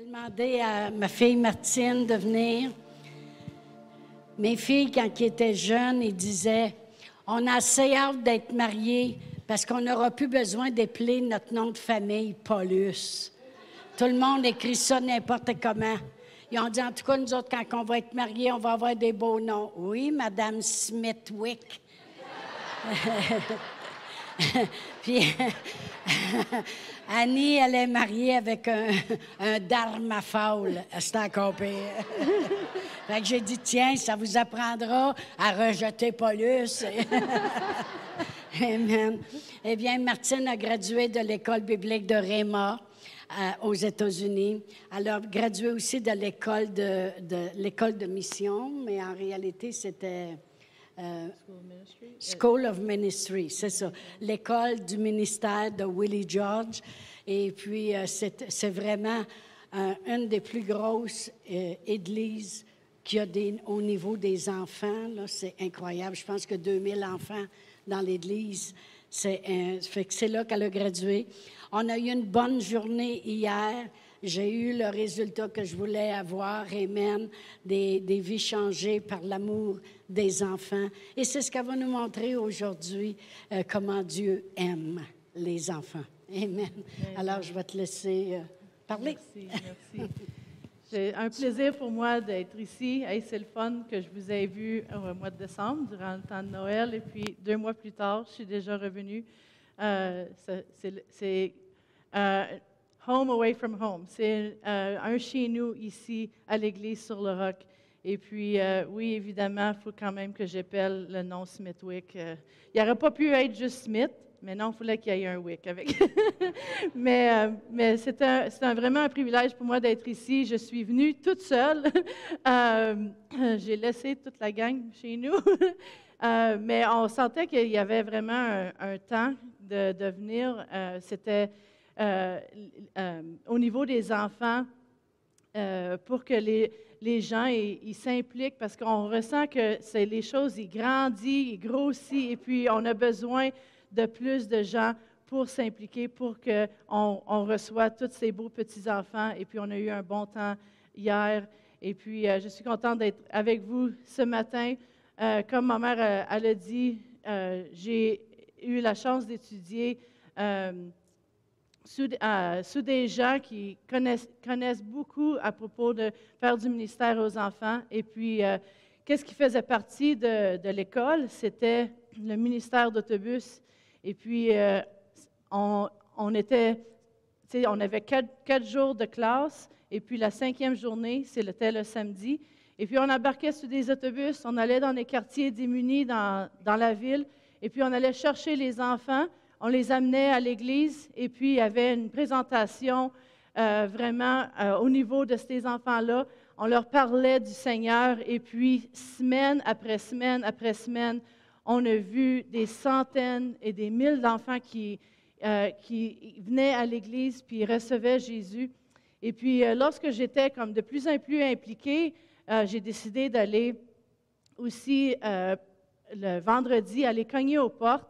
J'avais demandé à ma fille Martine de venir. Mes filles, quand ils étaient jeunes, ils disaient On a assez hâte d'être mariés parce qu'on n'aura plus besoin d'épeler notre nom de famille, Paulus. Tout le monde écrit ça n'importe comment. Ils ont dit, en tout cas, nous autres, quand on va être mariés, on va avoir des beaux noms. Oui, Madame Smithwick. Puis Annie, elle est mariée avec un, un dharma faul. C'est encore pire. fait que j'ai dit, tiens, ça vous apprendra à rejeter Paulus. Amen. Eh bien, Martine a gradué de l'école biblique de Réma aux États-Unis. Elle a gradué aussi de l'école de l'école de mission, mais en réalité, c'était euh, School of Ministry, c'est ça. L'école du ministère de Willie George. Et puis, euh, c'est vraiment euh, une des plus grosses églises qu'il y a des, au niveau des enfants. C'est incroyable. Je pense que 2000 enfants dans l'église. C'est là qu'elle a gradué. On a eu une bonne journée hier. J'ai eu le résultat que je voulais avoir, Amen, des, des vies changées par l'amour des enfants. Et c'est ce qu'elle va nous montrer aujourd'hui, euh, comment Dieu aime les enfants. Amen. Alors, je vais te laisser euh, parler. Merci, merci. C'est un plaisir pour moi d'être ici. c'est le fun que je vous ai vu au mois de décembre, durant le temps de Noël. Et puis, deux mois plus tard, je suis déjà revenue. Euh, c'est euh, Home Away from Home. C'est euh, un chez nous ici à l'église sur le roc. Et puis, oui, évidemment, il faut quand même que j'appelle le nom Smithwick. il n'aurait pas pu être juste Smith, mais non, il fallait qu'il y ait un Wick avec. mais mais c'est un, vraiment un privilège pour moi d'être ici. Je suis venue toute seule. J'ai laissé toute la gang chez nous. Euh, mais on sentait qu'il y avait vraiment un, temps de, de venir. Euh, c'était euh, au niveau des enfants pour que les, les gens ils s'impliquent parce qu'on ressent que c'est les choses, ils grandissent, ils grossissent et puis on a besoin de plus de gens pour s'impliquer, pour qu'on on reçoit tous ces beaux petits-enfants. Et puis, on a eu un bon temps hier. Et puis, je suis contente d'être avec vous ce matin. Euh, comme ma mère euh, elle a dit, euh, j'ai eu la chance d'étudier sous, des gens qui connaissent, beaucoup à propos de faire du ministère aux enfants. Et puis, qu'est-ce qui faisait partie de, l'école? C'était le ministère d'autobus. Et puis, on, était, on avait quatre, jours de classe. Et puis, la cinquième journée, c'était le samedi. Et puis, on embarquait sur des autobus, on allait dans les quartiers démunis dans, dans la ville, et puis on allait chercher les enfants, on les amenait à l'église, et puis il y avait une présentation euh, vraiment euh, au niveau de ces enfants-là. On leur parlait du Seigneur, et puis semaine après semaine après semaine, on a vu des centaines et des mille d'enfants qui, euh, qui venaient à l'église, puis recevaient Jésus. Et puis, lorsque j'étais comme de plus en plus impliquée, j'ai décidé d'aller aussi le vendredi, aller cogner aux portes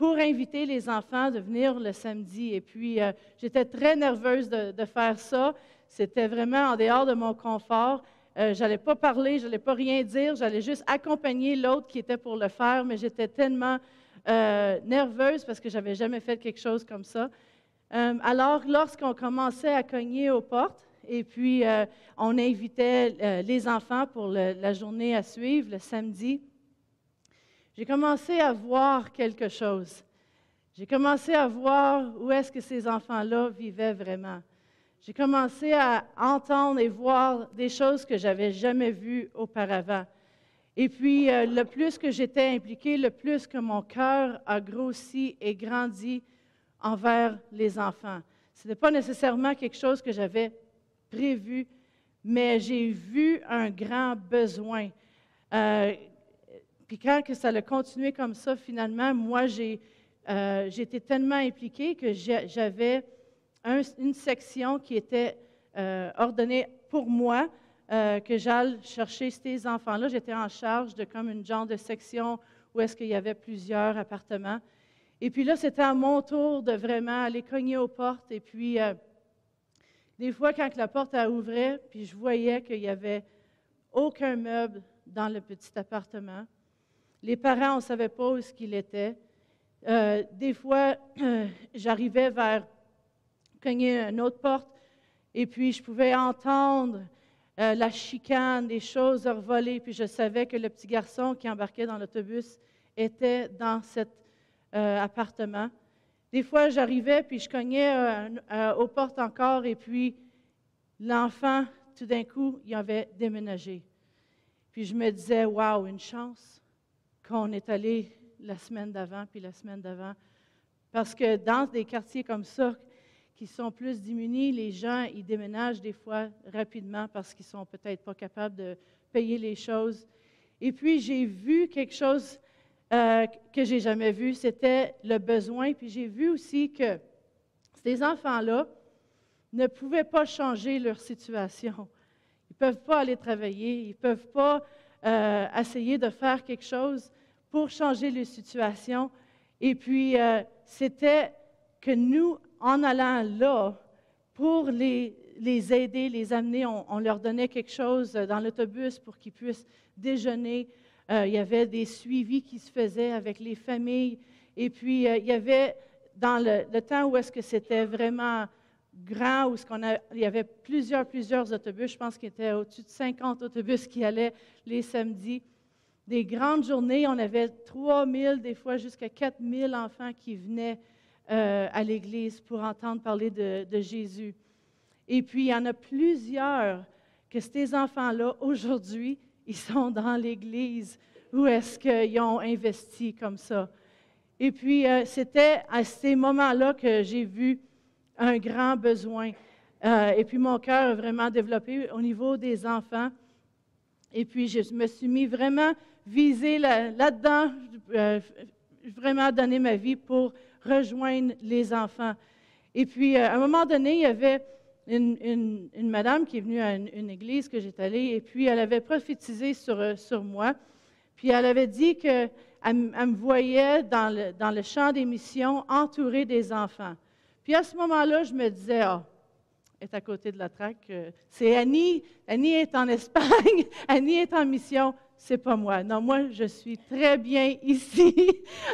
pour inviter les enfants de venir le samedi. Et puis, euh, j'étais très nerveuse de, faire ça. C'était vraiment en dehors de mon confort. je n'allais pas parler, je n'allais pas rien dire, j'allais juste accompagner l'autre qui était pour le faire, mais j'étais tellement nerveuse parce que j'avais jamais fait quelque chose comme ça. alors, lorsqu'on commençait à cogner aux portes, et puis, euh, on invitait euh, les enfants pour la journée à suivre, le samedi. J'ai commencé à voir quelque chose. J'ai commencé à voir où est-ce que ces enfants-là vivaient vraiment. J'ai commencé à entendre et voir des choses que j'avais jamais vues auparavant. Et puis, euh, le plus que j'étais impliquée, le plus que mon cœur a grossi et grandi envers les enfants. Ce n'était pas nécessairement quelque chose que j'avais prévu, mais j'ai vu un grand besoin. Euh, puis quand que ça a continué comme ça, finalement, moi, j'ai euh, été tellement impliquée que j'avais une section qui était euh, ordonnée pour moi, que j'allais chercher ces enfants-là. J'étais en charge de comme une genre de section où est-ce qu'il y avait plusieurs appartements. Et puis là, c'était à mon tour de vraiment aller cogner aux portes et puis Des fois, quand la porte ouvrait, puis je voyais qu'il n'y avait aucun meuble dans le petit appartement. Les parents, on ne savait pas où ce qu'il était. Euh, des fois, j'arrivais vers cogner une autre porte et puis je pouvais entendre euh, la chicane, des choses revolées, puis je savais que le petit garçon qui embarquait dans l'autobus était dans cet euh, appartement. Des fois, j'arrivais, puis je cognais aux portes encore, et puis l'enfant, tout d'un coup, il avait déménagé. Puis je me disais, waouh, une chance qu'on est allé la semaine d'avant, puis la semaine d'avant. Parce que dans des quartiers comme ça, qui sont plus démunis, les gens, ils déménagent des fois rapidement parce qu'ils sont peut-être pas capables de payer les choses. Et puis, j'ai vu quelque chose euh, que j'ai jamais vu, c'était le besoin. Puis j'ai vu aussi que ces enfants-là ne pouvaient pas changer leur situation. Ils ne peuvent pas aller travailler, ils ne peuvent pas euh, essayer de faire quelque chose pour changer les situations. Et puis, euh, c'était que nous, en allant là, pour les, les aider, les amener, on, leur donnait quelque chose dans l'autobus pour qu'ils puissent déjeuner. Euh, il y avait des suivis qui se faisaient avec les familles. Et puis, euh, il y avait, dans le, temps où est-ce que c'était vraiment grand, où il y avait plusieurs, plusieurs autobus, je pense qu'il y était au-dessus de 50 autobus qui allaient les samedis des grandes journées. On avait 3 000, des fois jusqu'à 4 000 enfants qui venaient euh, à l'Église pour entendre parler de, Jésus. Et puis, il y en a plusieurs que ces enfants-là, aujourd'hui, ils sont dans l'Église. Où est-ce qu'ils ont investi comme ça? Et puis, euh, c'était à ces moments-là que j'ai vu un grand besoin. Euh, et puis, mon cœur a vraiment développé au niveau des enfants. Et puis, je me suis mis vraiment visé là-dedans, euh, vraiment donner ma vie pour rejoindre les enfants. Et puis, euh, à un moment donné, il y avait une, madame qui est venue à une, église que j'étais allée, et puis elle avait prophétisé sur, euh, sur moi. Puis elle avait dit qu'elle me voyait dans le, dans le champ des missions entourée des enfants. Puis à ce moment-là, je me disais, elle est à côté de la traque. C'est Annie. Annie est en Espagne. Annie est en mission c'est pas moi. Non, moi, je suis très bien ici,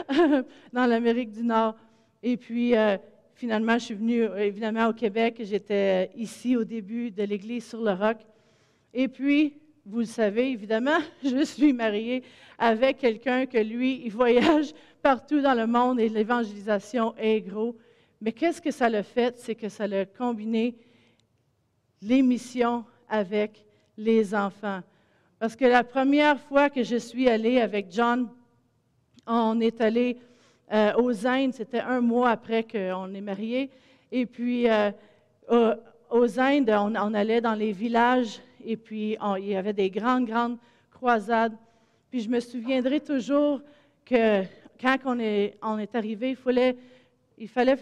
dans l'Amérique du Nord. Et puis, euh, finalement, je suis venue évidemment au Québec. J'étais ici au début de l'Église sur le roc. Et puis, vous le savez, évidemment, je suis mariée avec quelqu'un que lui, il voyage partout dans le monde et l'évangélisation est gros. Mais qu'est-ce que ça l'a fait? C'est que ça l'a combiné les missions avec les enfants. Parce que la première fois que je suis allée avec John, on est allé euh, aux Indes, c'était un mois après qu'on est mariés. Et puis, euh, aux Indes, on, allait dans les villages et puis il y avait des grandes, grandes croisades. Puis je me souviendrai toujours que quand on est, on est arrivé, il fallait, il fallait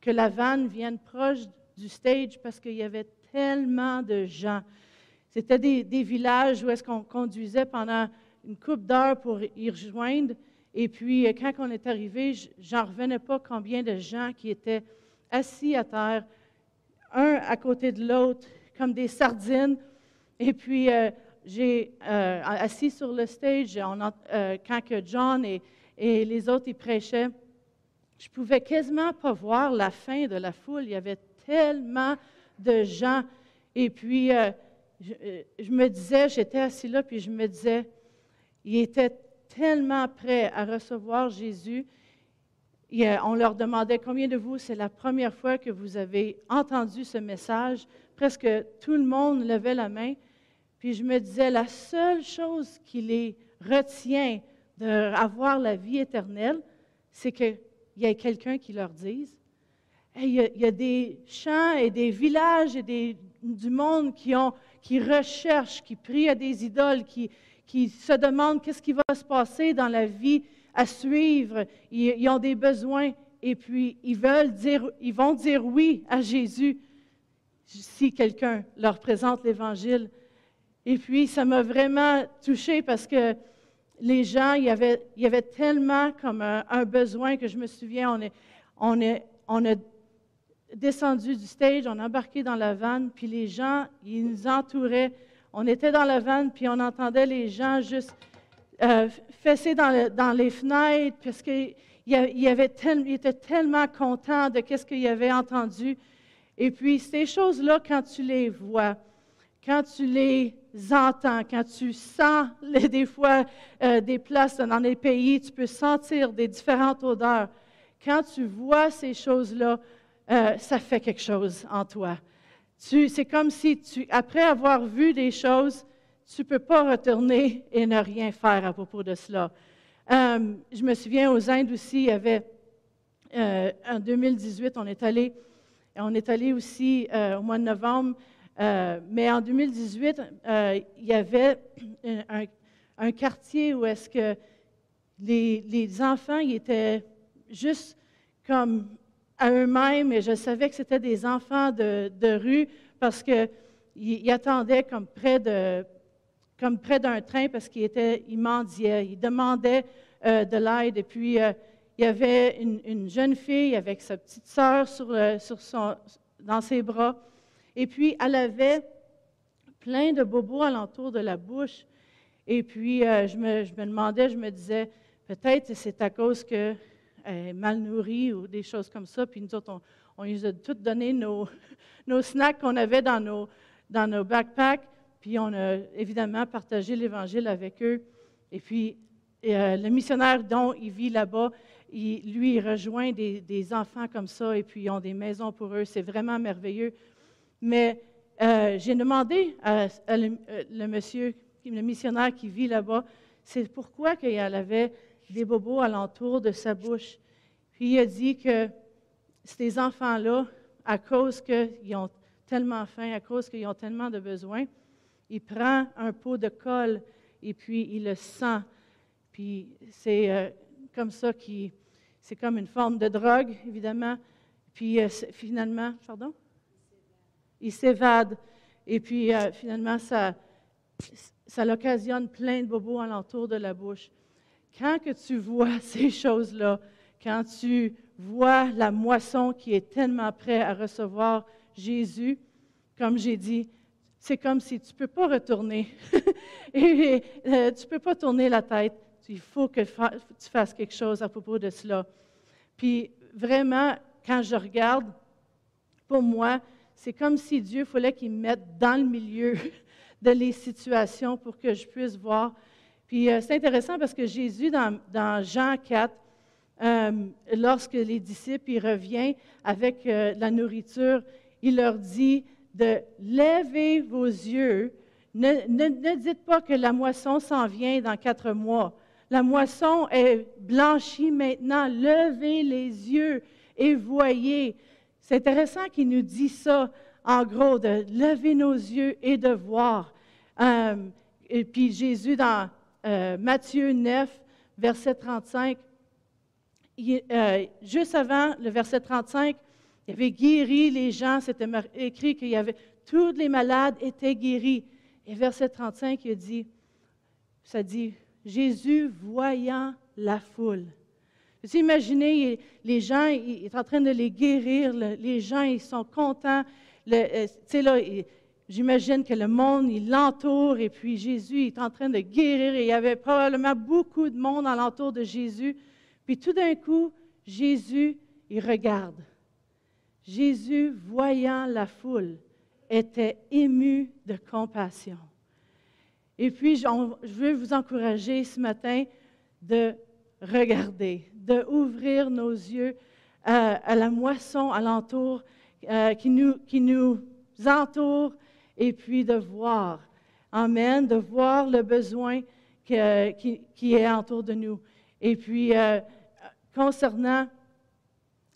que la vanne vienne proche du stage parce qu'il y avait tellement de gens. C'était des, villages où est-ce qu'on conduisait pendant une couple d'heures pour y rejoindre. Et puis, euh, quand on est arrivé, j'en revenais pas combien de gens qui étaient assis à terre, un à côté de l'autre, comme des sardines. Et puis, euh, j'ai euh, assis sur le stage, quand que John et, et, les autres y prêchaient, je pouvais quasiment pas voir la fin de la foule. Il y avait tellement de gens. Et puis, euh, je, me disais, j'étais assis là, puis je me disais, il était tellement prêt à recevoir Jésus. on leur demandait combien de vous, c'est la première fois que vous avez entendu ce message. Presque tout le monde levait la main. Puis je me disais, la seule chose qui les retient d'avoir la vie éternelle, c'est qu'il y ait quelqu'un qui leur dise. Il, y a, des champs et des villages et des, du monde qui ont qui recherchent, qui prient à des idoles, qui, qui se demandent qu'est-ce qui va se passer dans la vie à suivre. Ils, ont des besoins et puis ils veulent dire, ils vont dire oui à Jésus si quelqu'un leur présente l'Évangile. Et puis, ça m'a vraiment touchée parce que les gens, il y avait, il y avait tellement comme un, besoin que je me souviens, on, est, on, est, on a descendu du stage, on a embarqué dans la vanne, puis les gens, ils nous entouraient. On était dans la vanne, puis on entendait les gens juste euh, fesser dans, les fenêtres, parce qu'ils étaient tellement contents de ce qu'ils avaient entendu. Et puis, ces choses-là, quand tu les vois, quand tu les entends, quand tu sens des fois euh, des places dans les pays, tu peux sentir des différentes odeurs. Quand tu vois ces choses-là, euh, ça fait quelque chose en toi. c'est comme si, après avoir vu des choses, tu ne peux pas retourner et ne rien faire à propos de cela. Euh, je me souviens aux Indes aussi, il y avait, euh, en 2018, on est allé, on est allé aussi au mois de novembre, mais en 2018, il y avait un, quartier où est-ce que les, enfants étaient juste comme à eux-mêmes et je savais que c'était des enfants de, rue parce qu'ils attendaient comme près d'un train parce qu'ils étaient, ils mendiaient, ils demandaient euh, de l'aide. Et puis, euh, il y avait une, jeune fille avec sa petite sœur sur, sur son, dans ses bras. Et puis, elle avait plein de bobos alentour de la bouche. Et puis, euh, je, me, je, me, demandais, je me disais, peut-être c'est à cause que mal nourrie ou des choses comme ça. Puis nous autres, on, on lui a tout donné nos, snacks qu'on avait dans nos, dans nos backpacks. Puis on a évidemment partagé l'Évangile avec eux. Et puis, euh, le missionnaire dont il vit là-bas, lui, il rejoint des, des, enfants comme ça et puis ils ont des maisons pour eux. C'est vraiment merveilleux. Mais euh, j'ai demandé à, le, euh, monsieur, le missionnaire qui vit là-bas, c'est pourquoi qu'il avait des bobos alentour de sa bouche. Puis il a dit que ces enfants-là, à cause qu'ils ont tellement faim, à cause qu'ils ont tellement de besoins, il prend un pot de colle et puis il le sent. Puis c'est euh, comme ça qu'il. C'est comme une forme de drogue, évidemment. Puis euh, finalement, pardon? Il s'évade. Et puis euh, finalement, ça, ça l'occasionne plein de bobos alentour de la bouche. Quand que tu vois ces choses-là, quand tu vois la moisson qui est tellement prête à recevoir Jésus, comme j'ai dit, c'est comme si tu ne peux pas retourner. Et, euh, tu ne peux pas tourner la tête. Il faut que tu fasses quelque chose à propos de cela. Puis vraiment, quand je regarde, pour moi, c'est comme si Dieu voulait qu'il me mette dans le milieu de les situations pour que je puisse voir puis euh, c'est intéressant parce que Jésus, dans, Jean 4, euh, lorsque les disciples y revient avec euh, la nourriture, il leur dit de lever vos yeux. Ne, ne dites pas que la moisson s'en vient dans quatre mois. La moisson est blanchie maintenant. Levez les yeux et voyez. C'est intéressant qu'il nous dit ça, en gros, de lever nos yeux et de voir. puis Jésus, dans euh, Matthieu 9, verset 35. Euh, juste avant le verset 35, il avait guéri les gens, c'était écrit qu'il y avait tous les malades étaient guéris. Et verset 35, il dit, ça dit, Jésus voyant la foule. Vous imaginez, les gens, il est en train de les guérir, les gens, ils sont contents. Euh, tu sais, là, J'imagine que le monde, il l'entoure et puis Jésus est en train de guérir et il y avait probablement beaucoup de monde alentour de Jésus. Puis tout d'un coup, Jésus, il regarde. Jésus, voyant la foule, était ému de compassion. Et puis, je veux vous encourager ce matin de regarder, de nos yeux à, la moisson alentour euh, qui, nous, qui nous entoure et puis de voir. Amen, de voir le besoin qui, est autour de nous. Et puis, euh, concernant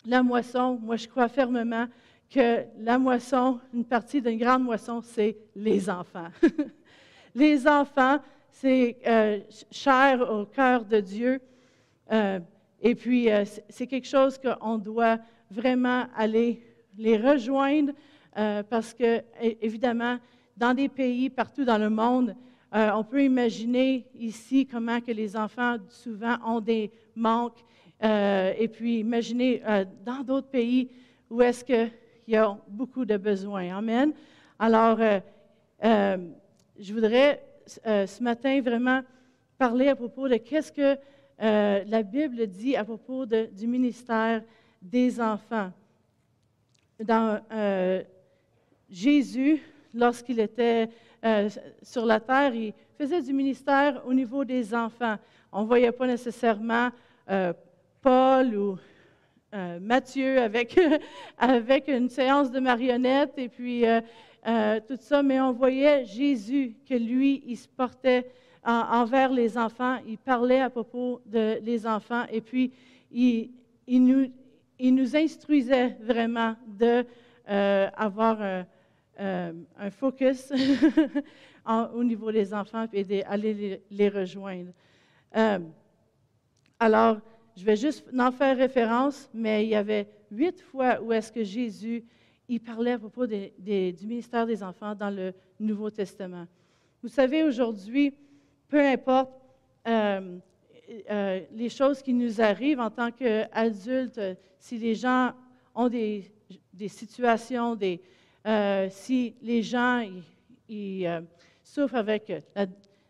la moisson, moi je crois fermement que la moisson, une partie d'une grande moisson, c'est les enfants. les enfants, c'est euh, cher au cœur de Dieu. Euh, et puis, c'est quelque chose qu'on doit vraiment aller les rejoindre, euh, parce que, évidemment, dans des pays partout dans le monde, euh, on peut imaginer ici comment que les enfants souvent ont des manques. Euh, et puis, imaginez dans d'autres pays où est-ce que qui ont beaucoup de besoins. Amen. Alors, je voudrais ce matin vraiment parler à propos de qu'est-ce que la Bible dit à propos du ministère des enfants. Dans Jésus, lorsqu'il était sur la terre, il faisait du ministère au niveau des enfants. On ne voyait pas nécessairement Paul ou euh, Matthieu avec, avec une séance de marionnettes et puis euh, euh, tout ça, mais on voyait Jésus que lui, il se portait envers les enfants, il parlait à propos des les enfants et puis il, il, nous, il nous instruisait vraiment d'avoir un, un, focus au niveau des enfants et d'aller les, rejoindre. alors, je vais juste en faire référence, mais il y avait huit fois où est-ce que Jésus il parlait à propos du ministère des enfants dans le Nouveau Testament. Vous savez, aujourd'hui, peu importe euh, euh, les choses qui nous arrivent en tant qu'adultes, si les gens ont des, situations, des, euh, si les gens ils, souffrent avec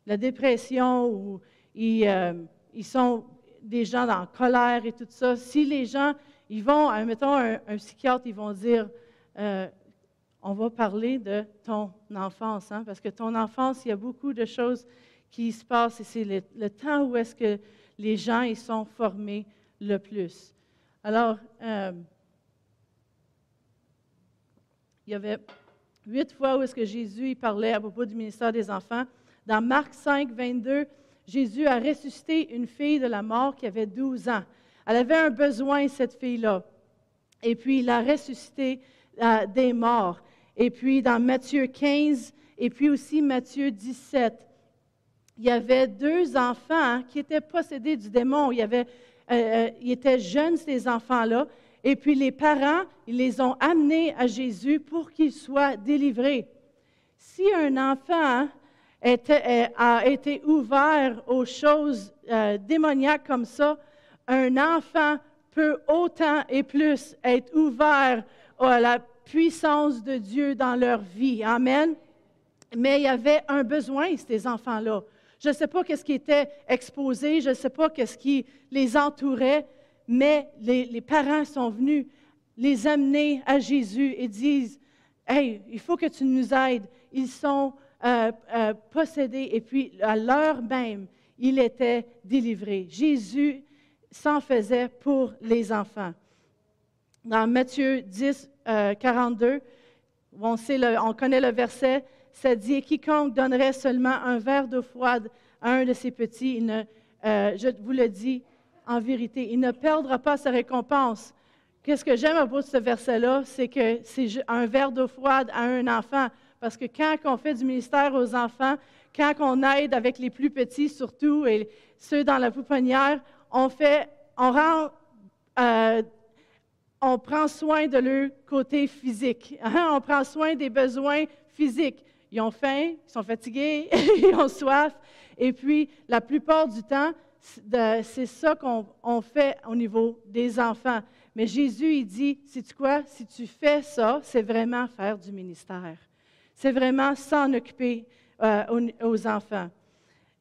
la, dépression ou ils, sont des gens en colère et tout ça, si les gens, ils vont, mettons un, psychiatre, ils vont dire, euh, on va parler de ton enfance, hein, parce que ton enfance, il y a beaucoup de choses qui se passent et c'est le, temps où est-ce que les gens ils sont formés le plus. Alors, euh, il y avait huit fois où est-ce que Jésus parlait à propos du ministère des enfants. Dans Marc 5, 22, Jésus a ressuscité une fille de la mort qui avait 12 ans. Elle avait un besoin, cette fille-là. Et puis, il a ressuscité euh, des morts. Et puis, dans Matthieu 15 et puis aussi Matthieu 17, il y avait deux enfants qui étaient possédés du démon. Il y avait, euh, euh, ils étaient jeunes, ces enfants-là. Et puis, les parents, ils les ont amenés à Jésus pour qu'ils soient délivrés. Si un enfant a été ouvert aux choses euh, démoniaques comme ça, un enfant peut autant et plus être ouvert à la puissance de Dieu dans leur vie. Amen. Mais il y avait un besoin, ces enfants-là. Je ne sais pas qu'est-ce qui était exposé, je ne sais pas qu'est-ce qui les entourait, mais les, parents sont venus les amener à Jésus et disent, Hey, il faut que tu nous aides. Ils sont euh, euh, possédé et puis à l'heure même, il était délivré. Jésus s'en faisait pour les enfants. Dans Matthieu 10, 42, euh, on, sait on connaît le verset, ça dit Quiconque donnerait seulement un verre d'eau froide à un de ses petits, je vous le dis en vérité, il ne perdra pas sa récompense. Qu'est-ce que j'aime à propos de ce verset-là, c'est que c'est un verre d'eau froide à un enfant. Parce que quand on fait du ministère aux enfants, quand on aide avec les plus petits surtout et ceux dans la pouponnière, on fait, on rend, euh, on prend soin de leur côté physique. Hein? On prend soin des besoins physiques. Ils ont faim, ils sont fatigués, ils ont soif. Et puis, la plupart du temps, c'est ça qu'on fait au niveau des enfants. Mais Jésus, il dit, sais-tu quoi? Si tu fais ça, c'est vraiment faire du ministère. C'est vraiment s'en occuper euh, aux, enfants.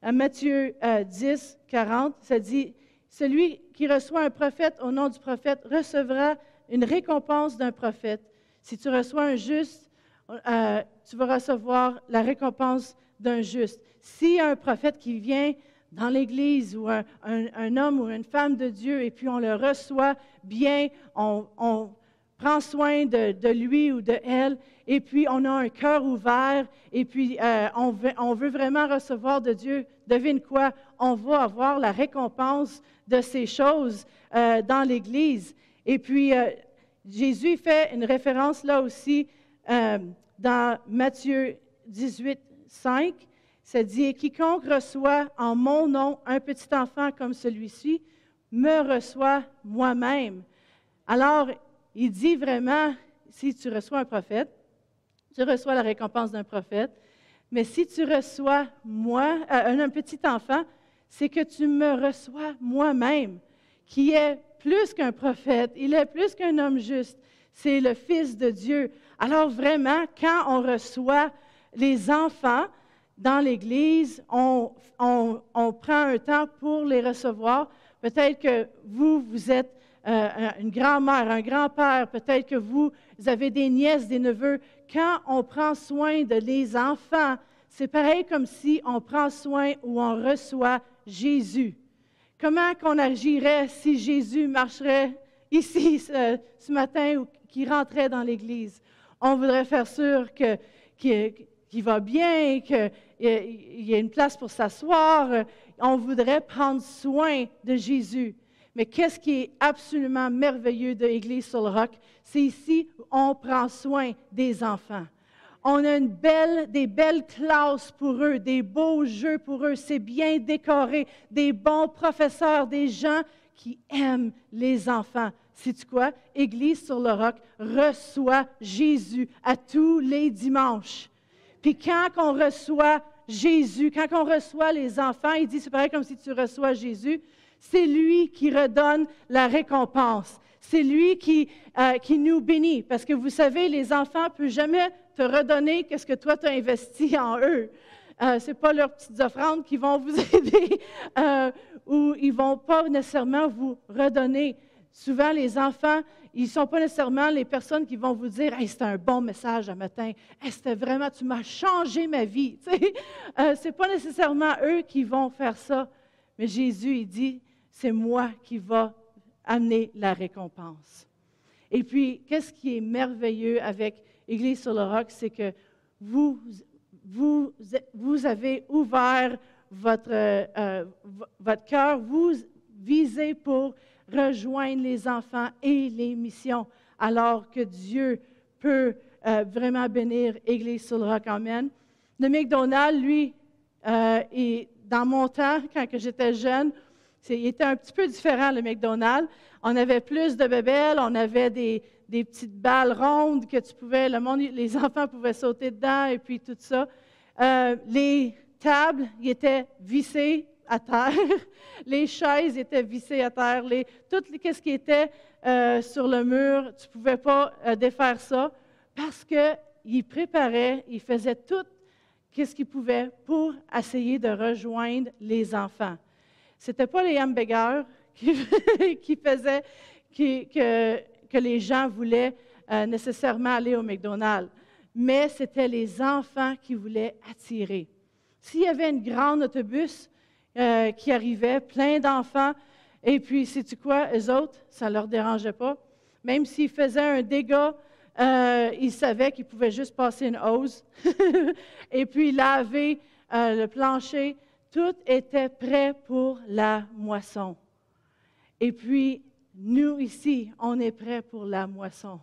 À Matthieu 10, euh, 40, ça dit, Celui qui reçoit un prophète au nom du prophète recevra une récompense d'un prophète. Si tu reçois un juste, euh, tu vas recevoir la récompense d'un juste. Si un prophète qui vient dans l'Église ou un, homme ou une femme de Dieu et puis on le reçoit bien, on, prend soin de, lui ou de elle, et puis on a un cœur ouvert, et puis euh, on, veut, on, veut, vraiment recevoir de Dieu, devine quoi, on va avoir la récompense de ces choses euh, dans l'Église. Et puis euh, Jésus fait une référence là aussi dans Matthieu 18, 5. Ça dit, quiconque reçoit en mon nom un petit enfant comme celui-ci, me reçoit moi-même. Alors, il dit vraiment, si tu reçois un prophète, tu reçois la récompense d'un prophète, mais si tu reçois moi, euh, un petit enfant, c'est que tu me reçois moi-même, qui est plus qu'un prophète, il est plus qu'un homme juste. c'est le Fils de Dieu. Alors vraiment, quand on reçoit les enfants dans l'Église, on, on, on, prend un temps pour les recevoir. Peut-être que vous, vous êtes euh, une grand-mère, un grand-père, peut-être que vous avez des nièces, des neveux. Quand on prend soin de les enfants, c'est pareil comme si on prend soin ou on reçoit Jésus. Comment qu'on agirait si Jésus marcherait ici ce, matin ou qu'il rentrait dans l'Église? On voudrait faire sûr qu'il va bien, qu'il y a une place pour s'asseoir. On voudrait prendre soin de Jésus. Mais qu'est-ce qui est absolument merveilleux de l'Église sur le roc? C'est ici où on prend soin des enfants. On a une belle, des belles classes pour eux, des beaux jeux pour eux. C'est bien décoré, des bons professeurs, des gens qui aiment les enfants. C'est quoi? Église sur le roc reçoit Jésus à tous les dimanches. Puis quand on reçoit Jésus, quand on reçoit les enfants, il dit, c'est pareil comme si tu reçois Jésus, c'est lui qui redonne la récompense. C'est lui qui, euh, qui nous bénit. Parce que vous savez, les enfants ne peuvent jamais te redonner ce que toi tu as investi en eux. Euh, Ce n'est pas leurs petites offrandes qui vont vous aider euh, ou ils ne vont pas nécessairement vous redonner. Souvent, les enfants, ils ne sont pas nécessairement les personnes qui vont vous dire hey, c'était un bon message un matin. Hey, c'était vraiment, tu m'as changé ma vie. euh, Ce n'est pas nécessairement eux qui vont faire ça. Mais Jésus, il dit c'est moi qui va amener la récompense. Et puis, qu'est-ce qui est merveilleux avec Église sur le roc, c'est que vous, vous, vous avez ouvert votre, euh, votre cœur, vous visez pour rejoindre les enfants et les missions, alors que Dieu peut euh, vraiment bénir Église sur le roc. Amen. Le McDonald's, lui, euh, et dans mon temps, quand j'étais jeune, il était un petit peu différent, le McDonald's. On avait plus de bébelles, on avait des, des petites balles rondes que tu pouvais, le monde, les enfants pouvaient sauter dedans et puis tout ça. Euh, les tables, ils étaient vissées à terre. les chaises étaient vissées à terre. Les, tout ce qui était euh, sur le mur, tu ne pouvais pas euh, défaire ça parce qu'ils préparaient, ils faisaient tout ce qu'ils pouvaient pour essayer de rejoindre les enfants. Ce n'était pas les hamburgers qui, faisaient que, les gens voulaient euh, nécessairement aller au McDonald's, mais c'était les enfants qui voulaient attirer. S'il y avait un grand autobus euh, qui arrivait, plein d'enfants, et puis, sais-tu quoi, eux autres, ça ne leur dérangeait pas. Même s'ils faisaient un dégât, euh, ils savaient qu'ils pouvaient juste passer une hose et puis laver le plancher tout était prêt pour la moisson. Et puis, nous ici, on est prêt pour la moisson.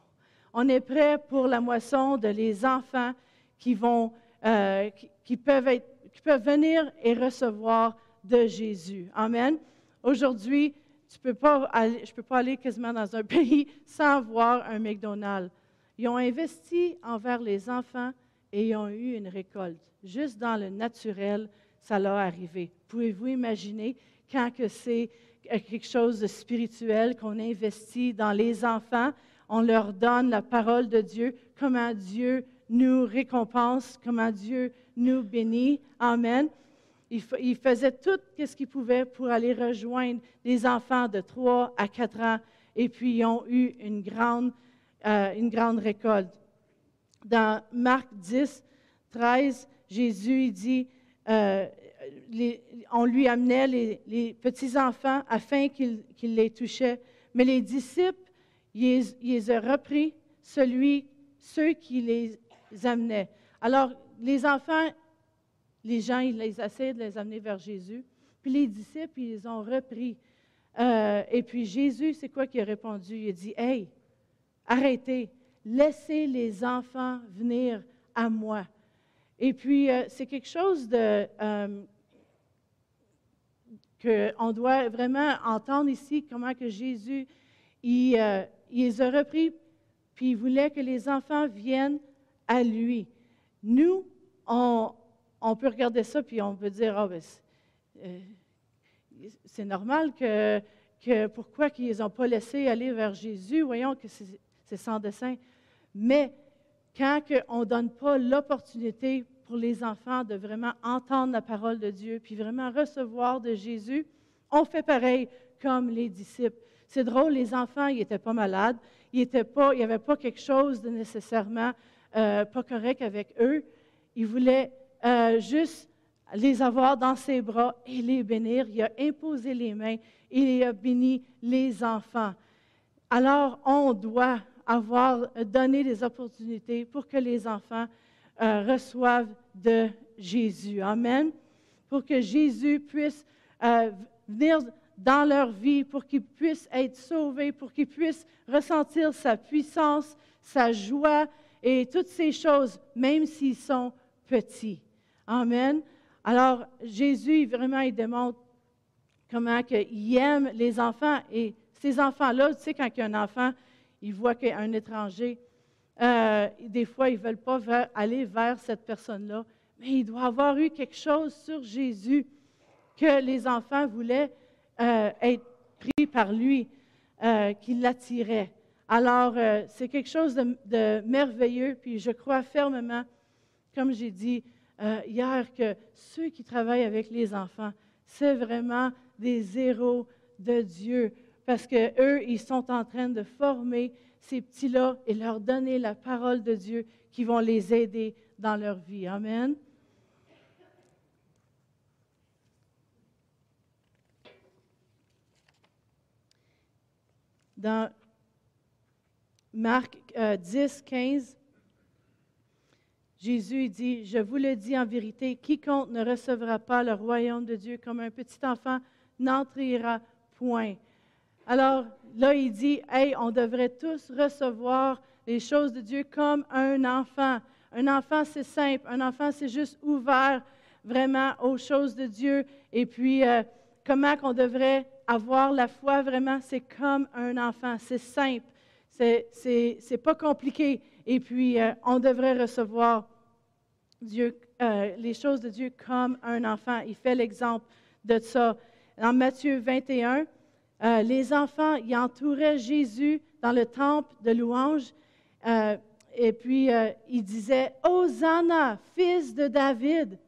On est prêt pour la moisson de les enfants qui, vont, euh, qui, peuvent être, qui peuvent venir et recevoir de Jésus. Amen. Aujourd'hui, tu peux pas je ne peux pas aller quasiment dans un pays sans voir un McDonald's. Ils ont investi envers les enfants et ils ont eu une récolte. Juste dans le naturel, ça l'a arrivé. Pouvez-vous imaginer quand que c'est quelque chose de spirituel qu'on investit dans les enfants, on leur donne la parole de Dieu, comment Dieu nous récompense, comment Dieu nous bénit. Amen. Il, faisait tout ce qu'il pouvait pour aller rejoindre les enfants de 3 à 4 ans et puis ils ont eu une grande, euh, une grande récolte. Dans Marc 10, 13, Jésus dit, euh, on lui amenait les, petits-enfants afin qu'il les touchait. Mais les disciples, ils, ils ont repris celui, ceux qui les amenaient. Alors, les enfants, les gens, ils les de les amener vers Jésus. Puis les disciples, ils ont repris. Euh, et puis Jésus, c'est quoi qu'il a répondu? Il a dit, Hey, arrêtez, laissez les enfants venir à moi. Et puis, euh, c'est quelque chose de, euh, qu'on doit vraiment entendre ici, comment que Jésus, il, il, les a repris, puis il voulait que les enfants viennent à lui. Nous, on, on peut regarder ça, puis on peut dire, oh, ben, c'est normal que, que pourquoi qu'ils n'ont pas laissé aller vers Jésus, voyons que c'est sans dessin. Mais quand on ne donne pas l'opportunité pour les enfants de vraiment entendre la parole de Dieu, puis vraiment recevoir de Jésus, on fait pareil comme les disciples. C'est drôle, les enfants, ils n'étaient pas malades, il n'y avait pas quelque chose de nécessairement euh, pas correct avec eux. Il voulait euh, juste les avoir dans ses bras et les bénir. Il a imposé les mains il a béni les enfants. Alors, on doit avoir donné des opportunités pour que les enfants euh, reçoivent de Jésus. Amen. Pour que Jésus puisse venir dans leur vie, pour qu'ils puissent être sauvés, pour qu'ils puissent ressentir sa puissance, sa joie et toutes ces choses, même s'ils sont petits. Amen. Alors, Jésus, vraiment, il démontre comment il aime les enfants. Et ces enfants-là, tu sais, quand il y a un enfant, il voit qu'il y a un étranger, euh, des fois, ils ne veulent pas aller vers cette personne-là. Mais il doit avoir eu quelque chose sur Jésus que les enfants voulaient euh, être pris par lui, euh, qui l'attirait. Alors, euh, c'est quelque chose de, merveilleux, puis je crois fermement, comme j'ai dit hier, que ceux qui travaillent avec les enfants, c'est vraiment des héros de Dieu, parce qu'eux, ils sont en train de former ces petits-là et leur donner la parole de Dieu qui vont les aider dans leur vie. Amen. Dans Marc 10, euh, 15, Jésus dit, je vous le dis en vérité, quiconque ne recevra pas le royaume de Dieu comme un petit enfant n'entrera point. Alors là, il dit, hey, on devrait tous recevoir les choses de Dieu comme un enfant. Un enfant, c'est simple. Un enfant, c'est juste ouvert vraiment aux choses de Dieu. Et puis, euh, comment qu'on devrait avoir la foi vraiment, c'est comme un enfant. C'est simple. C'est, c'est, pas compliqué. Et puis, euh, on devrait recevoir Dieu, euh, les choses de Dieu comme un enfant. Il fait l'exemple de ça. Dans Matthieu 21, euh, les enfants, ils entouraient Jésus dans le temple de louange. et puis, ils disaient, Hosanna, fils de David.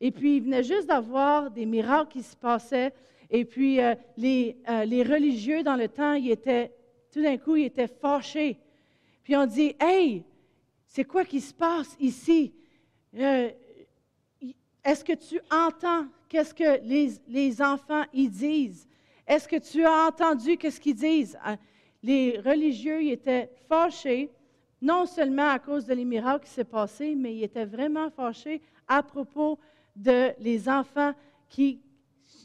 Et puis, ils venaient juste d'avoir des miracles qui se passaient. Et puis, les, les, religieux dans le temps, ils étaient, tout d'un coup, ils étaient fâchés. Puis on dit, Hey, c'est quoi qui se passe ici? Euh, est-ce que tu entends qu'est-ce que les, les, enfants y disent? Est-ce que tu as entendu qu'est-ce qu'ils disent? Les religieux ils étaient fâchés, non seulement à cause de les miracles qui s'est passé, mais ils étaient vraiment fâchés à propos de les enfants qui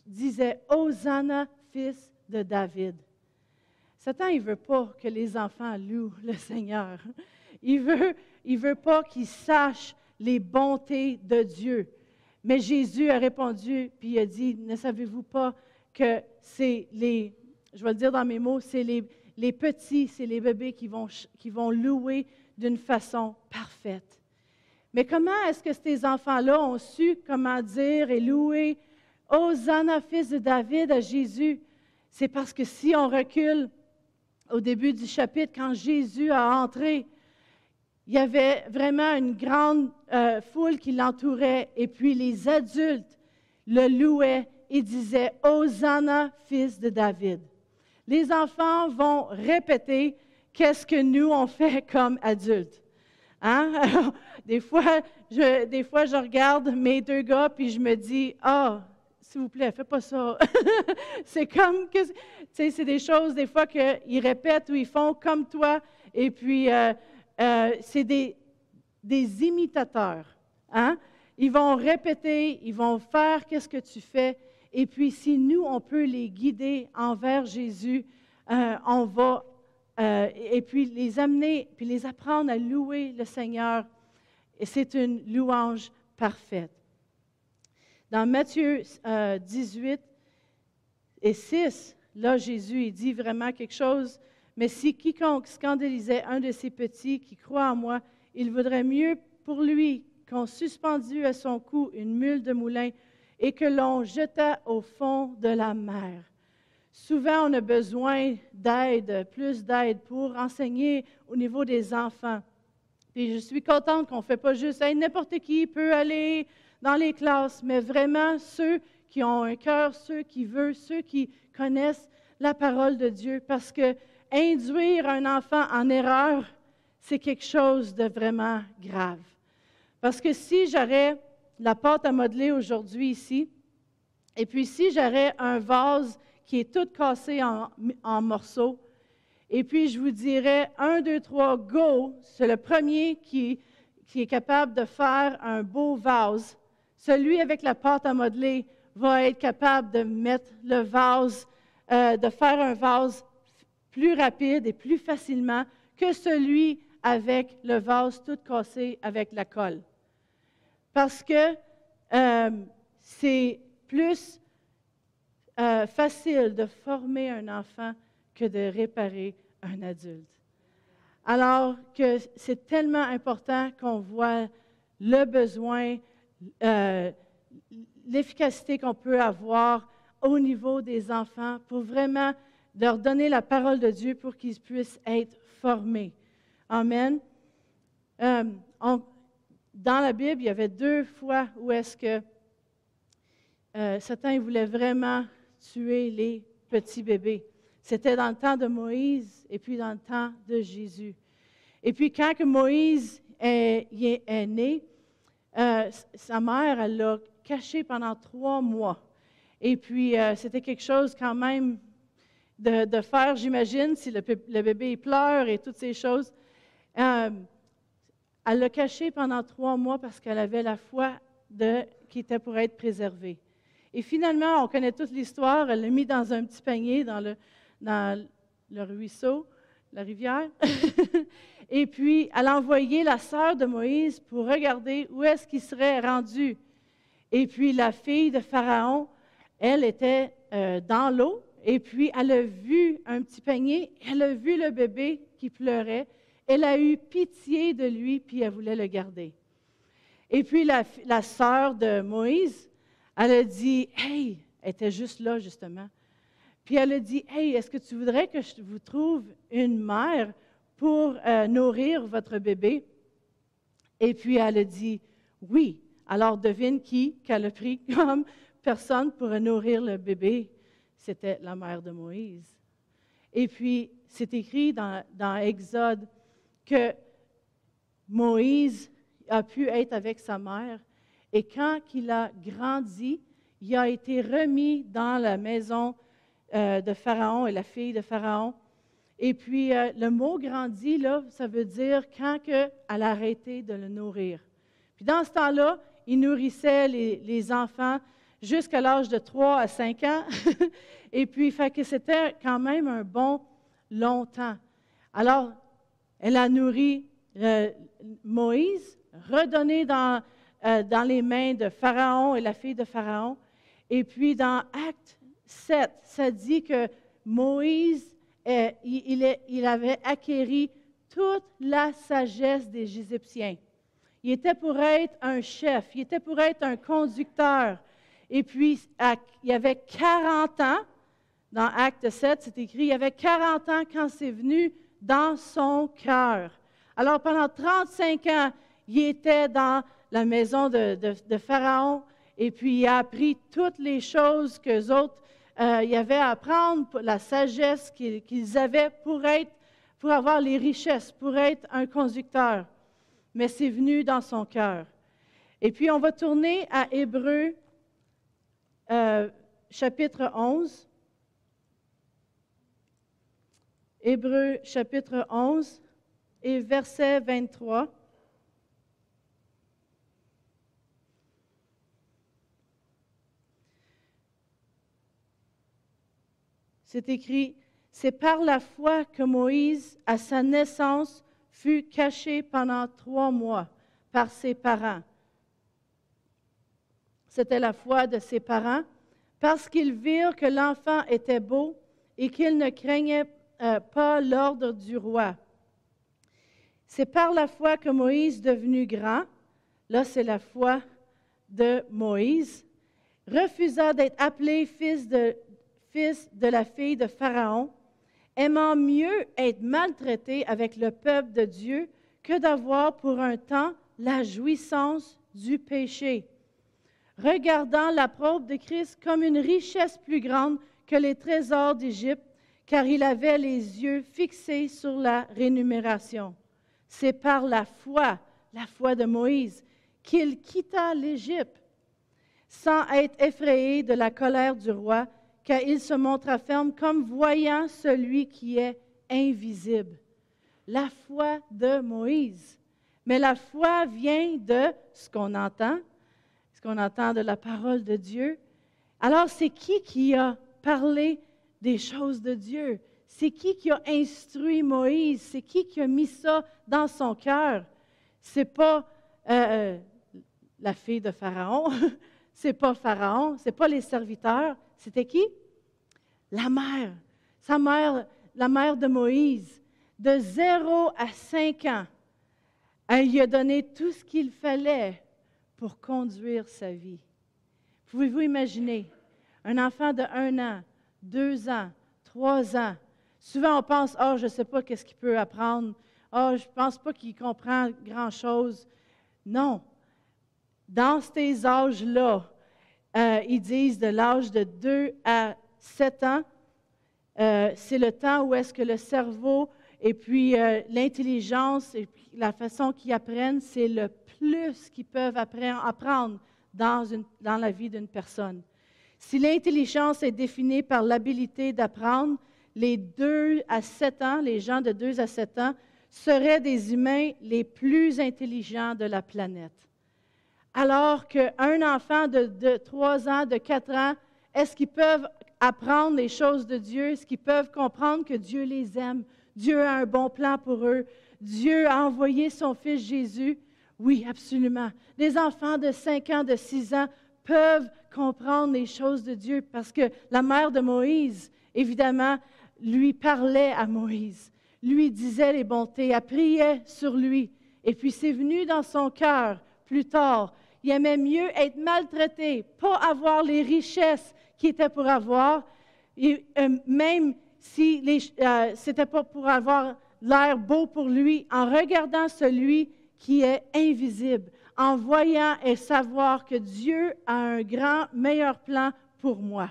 disait Hosanna, fils de David. Satan, il ne veut pas que les enfants louent le Seigneur. Il veut, il veut pas qu'ils sachent les bontés de Dieu. Mais Jésus a répondu, puis il a dit, ne savez-vous pas que c'est les, je vais le dire dans mes mots, c'est les, les petits, c'est les bébés qui vont, qui vont louer d'une façon parfaite. Mais comment est-ce que ces enfants-là ont su comment dire et louer? Hosanna, fils de David, à Jésus, c'est parce que si on recule au début du chapitre, quand Jésus a entré, il y avait vraiment une grande euh, foule qui l'entourait, et puis les adultes le louaient et disaient Hosanna, fils de David. Les enfants vont répéter qu'est-ce que nous on fait comme adultes. Hein? des, fois, je, des fois, je regarde mes deux gars puis je me dis Ah, s'il vous plaît, fais pas ça. c'est comme que, tu sais, c'est des choses des fois qu'ils répètent ou ils font comme toi, et puis euh, euh, c'est des, des imitateurs. Hein? Ils vont répéter, ils vont faire qu'est-ce que tu fais, et puis si nous, on peut les guider envers Jésus, euh, on va, et puis les amener, puis les apprendre à louer le Seigneur, et c'est une louange parfaite. Dans Matthieu 18 euh, et 6, là, Jésus, il dit vraiment quelque chose. Mais si quiconque scandalisait un de ces petits qui croit en moi, il vaudrait mieux pour lui qu'on suspendût à son cou une mule de moulin et que l'on jetât au fond de la mer. Souvent, on a besoin d'aide, plus d'aide pour enseigner au niveau des enfants. Et je suis contente qu'on ne fait pas juste n'importe qui peut aller dans les classes, mais vraiment ceux qui ont un cœur, ceux qui veulent, ceux qui connaissent la parole de Dieu. Parce que induire un enfant en erreur, c'est quelque chose de vraiment grave. Parce que si j'aurais la pâte à modeler aujourd'hui ici, et puis si j'aurais un vase qui est tout cassé en, morceaux, et puis je vous dirais un, deux, trois, go, c'est le premier qui, qui est capable de faire un beau vase. Celui avec la pâte à modeler va être capable de mettre le vase, euh, de faire un vase plus rapide et plus facilement que celui avec le vase tout cassé avec la colle. Parce que euh, c'est plus euh, facile de former un enfant que de réparer un adulte. Alors que c'est tellement important qu'on voit le besoin, euh, l'efficacité qu'on peut avoir au niveau des enfants pour vraiment leur donner la parole de Dieu pour qu'ils puissent être formés. Amen. Euh, dans la Bible, il y avait deux fois où est-ce que euh, Satan voulait vraiment tuer les petits bébés. C'était dans le temps de Moïse et puis dans le temps de Jésus. Et puis quand que Moïse est, né, euh, sa mère, elle l'a caché pendant trois mois. Et puis c'était quelque chose quand même de, faire, j'imagine, si le, bébé pleure et toutes ces choses. Euh, elle l'a caché pendant trois mois parce qu'elle avait la foi qui était pour être préservée. Et finalement, on connaît toute l'histoire. Elle l'a mis dans un petit panier dans le ruisseau, la rivière. et puis, elle a envoyé la sœur de Moïse pour regarder où est-ce qu'il serait rendu. Et puis, la fille de Pharaon, elle était euh, dans l'eau et puis, elle a vu un petit panier, elle a vu le bébé qui pleurait, elle a eu pitié de lui, puis elle voulait le garder. Et puis, la, la sœur de Moïse, elle a dit, Hey, elle était juste là, justement. Puis elle a dit, Hey, est-ce que tu voudrais que je vous trouve une mère pour euh, nourrir votre bébé? Et puis elle a dit, Oui. Alors devine qui qu'elle a pris comme personne pour nourrir le bébé c'était la mère de Moïse. Et puis, c'est écrit dans, Exode que Moïse a pu être avec sa mère et quand il a grandi, il a été remis dans la maison euh, de Pharaon et la fille de Pharaon. Et puis, euh, le mot grandi, là, ça veut dire quand elle a arrêté de le nourrir. Puis, dans ce temps-là, il nourrissait les, enfants jusqu'à l'âge de 3 à 5 ans. Et puis, fait que c'était quand même un bon longtemps. Alors, elle a nourri euh, Moïse, redonné dans, euh, dans les mains de Pharaon et la fille de Pharaon. Et puis, dans Acte 7, ça dit que Moïse, il, il avait acquéri toute la sagesse des Égyptiens. Il était pour être un chef, il était pour être un conducteur, et puis, il y avait 40 ans, dans Acte 7, c'est écrit, il avait 40 ans quand c'est venu dans son cœur. Alors, pendant 35 ans, il était dans la maison de, Pharaon et puis il a appris toutes les choses que autres euh, y avaient à apprendre, la sagesse qu'ils avaient pour être, pour avoir les richesses, pour être un conducteur. Mais c'est venu dans son cœur. Et puis on va tourner à Hébreu euh, chapitre 11. Hébreu chapitre 11 et verset 23. C'est écrit, c'est par la foi que Moïse, à sa naissance, fut caché pendant trois mois par ses parents c'était la foi de ses parents, parce qu'ils virent que l'enfant était beau et qu'il ne craignait euh, pas l'ordre du roi. C'est par la foi que Moïse, devenu grand, là c'est la foi de Moïse, refusa d'être appelé fils, de, fils de la fille de Pharaon, aimant mieux être maltraité avec le peuple de Dieu que d'avoir pour un temps la jouissance du péché, regardant la preuve de Christ comme une richesse plus grande que les trésors d'Égypte, car il avait les yeux fixés sur la rémunération. C'est par la foi, la foi de Moïse, qu'il quitta l'Égypte, sans être effrayé de la colère du roi, car il se montra ferme comme voyant celui qui est invisible. La foi de Moïse. Mais la foi vient de ce qu'on entend, ce qu'on entend de la parole de Dieu. Alors, c'est qui qui a parlé des choses de Dieu? C'est qui qui a instruit Moïse? C'est qui qui a mis ça dans son cœur? C'est pas euh, euh, la fille de Pharaon, c'est pas Pharaon, c'est pas les serviteurs. C'était qui? La mère. Sa mère, la mère de Moïse. De 0 à 5 ans, elle lui a donné tout ce qu'il fallait pour conduire sa vie. Pouvez-vous imaginer? Un enfant de 1 an, 2 ans, 3 ans? Souvent, on pense, oh, je ne sais pas qu'est-ce qu'il peut apprendre. Oh, je ne pense pas qu'il comprend grand-chose. Non. Dans ces âges-là, euh, ils disent de l'âge de 2 à 7 ans, euh, c'est le temps où est-ce que le cerveau et puis euh, l'intelligence et la façon qu'ils apprennent, c'est le plus qu'ils peuvent apprendre dans, dans la vie d'une personne. Si l'intelligence est définie par l'habilité d'apprendre, les 2 à 7 ans, les gens de 2 à 7 ans, seraient des humains les plus intelligents de la planète. Alors qu'un enfant de, de 3 ans, de 4 ans, est-ce qu'ils peuvent apprendre les choses de Dieu? Est-ce qu'ils peuvent comprendre que Dieu les aime? Dieu a un bon plan pour eux. Dieu a envoyé son Fils Jésus. Oui, absolument. Les enfants de 5 ans, de 6 ans peuvent comprendre les choses de Dieu parce que la mère de Moïse, évidemment, lui parlait à Moïse, lui disait les bontés, elle priait sur lui. Et puis c'est venu dans son cœur plus tard. Il aimait mieux être maltraité, pas avoir les richesses qu'il était pour avoir, et, euh, même si euh, c'était pas pour avoir l'air beau pour lui, en regardant celui qui est invisible, en voyant et savoir que Dieu a un grand, meilleur plan pour moi.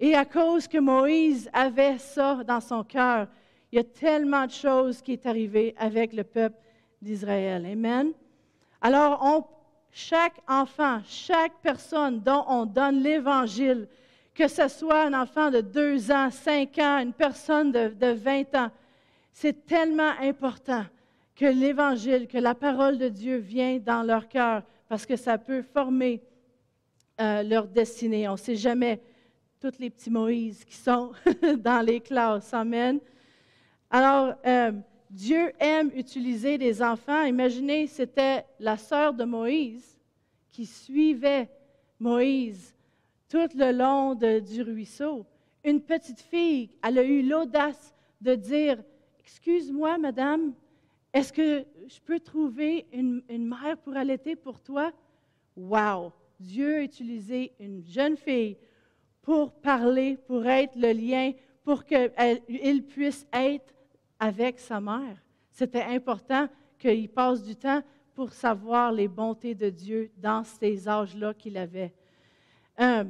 Et à cause que Moïse avait ça dans son cœur, il y a tellement de choses qui sont arrivées avec le peuple d'Israël. Amen. Alors, chaque enfant, chaque personne dont on donne l'Évangile, que ce soit un enfant de deux ans, cinq ans, une personne de, de 20 ans, c'est tellement important que l'Évangile, que la parole de Dieu vienne dans leur cœur, parce que ça peut former euh, leur destinée. On ne sait jamais tous les petits Moïse qui sont dans les classes. Amen. Alors, euh, Dieu aime utiliser des enfants. Imaginez, c'était la sœur de Moïse qui suivait Moïse tout le long du ruisseau. Une petite fille, elle a eu l'audace de dire, Excuse-moi, madame, est-ce que je peux trouver une, une mère pour allaiter pour toi? Wow! Dieu a utilisé une jeune fille pour parler, pour être le lien, pour qu'il puisse être avec sa mère. C'était important qu'il passe du temps pour savoir les bontés de Dieu dans ces âges-là qu'il avait. Euh,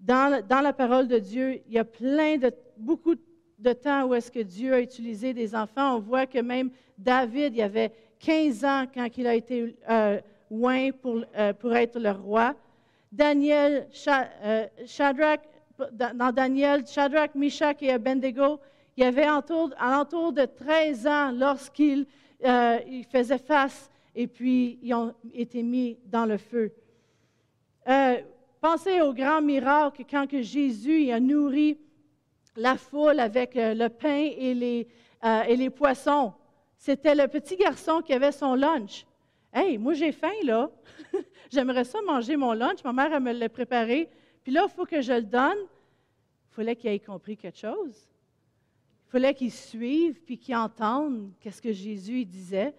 dans, la parole de Dieu, il y a plein de, beaucoup de temps où est-ce que Dieu a utilisé des enfants. On voit que même David, il avait 15 ans quand il a été euh, loin pour, euh, pour être le roi. Daniel, euh, Shadrach, dans Daniel, Shadrach, Meshach et Abednego, il avait alentour, de 13 ans lorsqu'ils euh, faisaient face et puis ils ont été mis dans le feu. Euh, pensez au grand miracle quand Jésus a nourri la foule avec le pain et les, et les poissons. C'était le petit garçon qui avait son lunch. Hey, moi j'ai faim là. J'aimerais ça manger mon lunch. Ma mère, elle me l'a préparé. Puis là, il faut que je le donne. Il fallait qu'il ait compris quelque chose. Il fallait qu'il suive puis qu'il entende qu'est-ce que Jésus disait.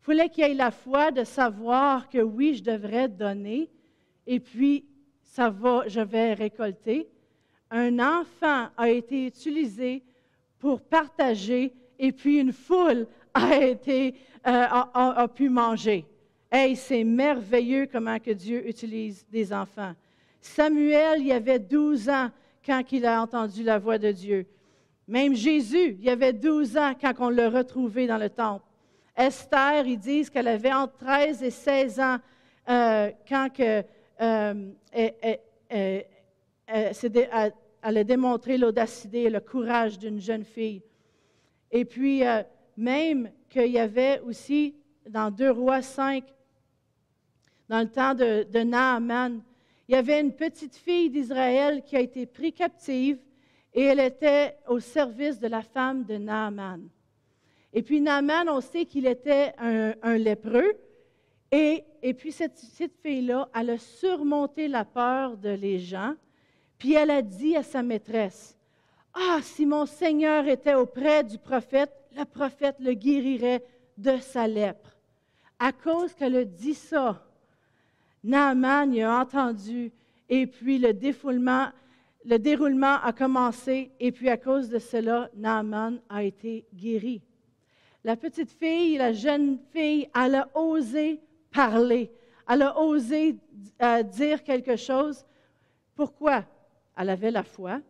Il fallait qu'il ait la foi de savoir que oui, je devrais donner et puis ça va, je vais récolter. un enfant a été utilisé pour partager et puis une foule a, été, euh, a, pu manger. Hey, c'est merveilleux comment que Dieu utilise des enfants. Samuel, il avait 12 ans quand il a entendu la voix de Dieu. Même Jésus, il avait 12 ans quand on l'a retrouvé dans le temple. Esther, ils disent qu'elle avait entre 13 et 16 ans euh, quand euh, elle, a démontré l'audacité et le courage d'une jeune fille. Et puis, euh, même qu'il y avait aussi, dans 2 Rois 5, dans le temps de Naaman, il y avait une petite fille d'Israël qui a été prise captive et elle était au service de la femme de Naaman. Et puis Naaman, on sait qu'il était un, lépreux. Et, et, puis cette petite fille-là, elle a surmonté la peur de les gens. Puis elle a dit à sa maîtresse, Ah, si mon Seigneur était auprès du prophète, le prophète le guérirait de sa lèpre. À cause qu'elle a dit ça, Naaman y a entendu, et puis le défoulement, le déroulement a commencé, et puis à cause de cela, Naaman a été guéri. La petite fille, la jeune fille, elle a osé parler, elle a osé euh, dire quelque chose. Pourquoi? Elle avait la foi,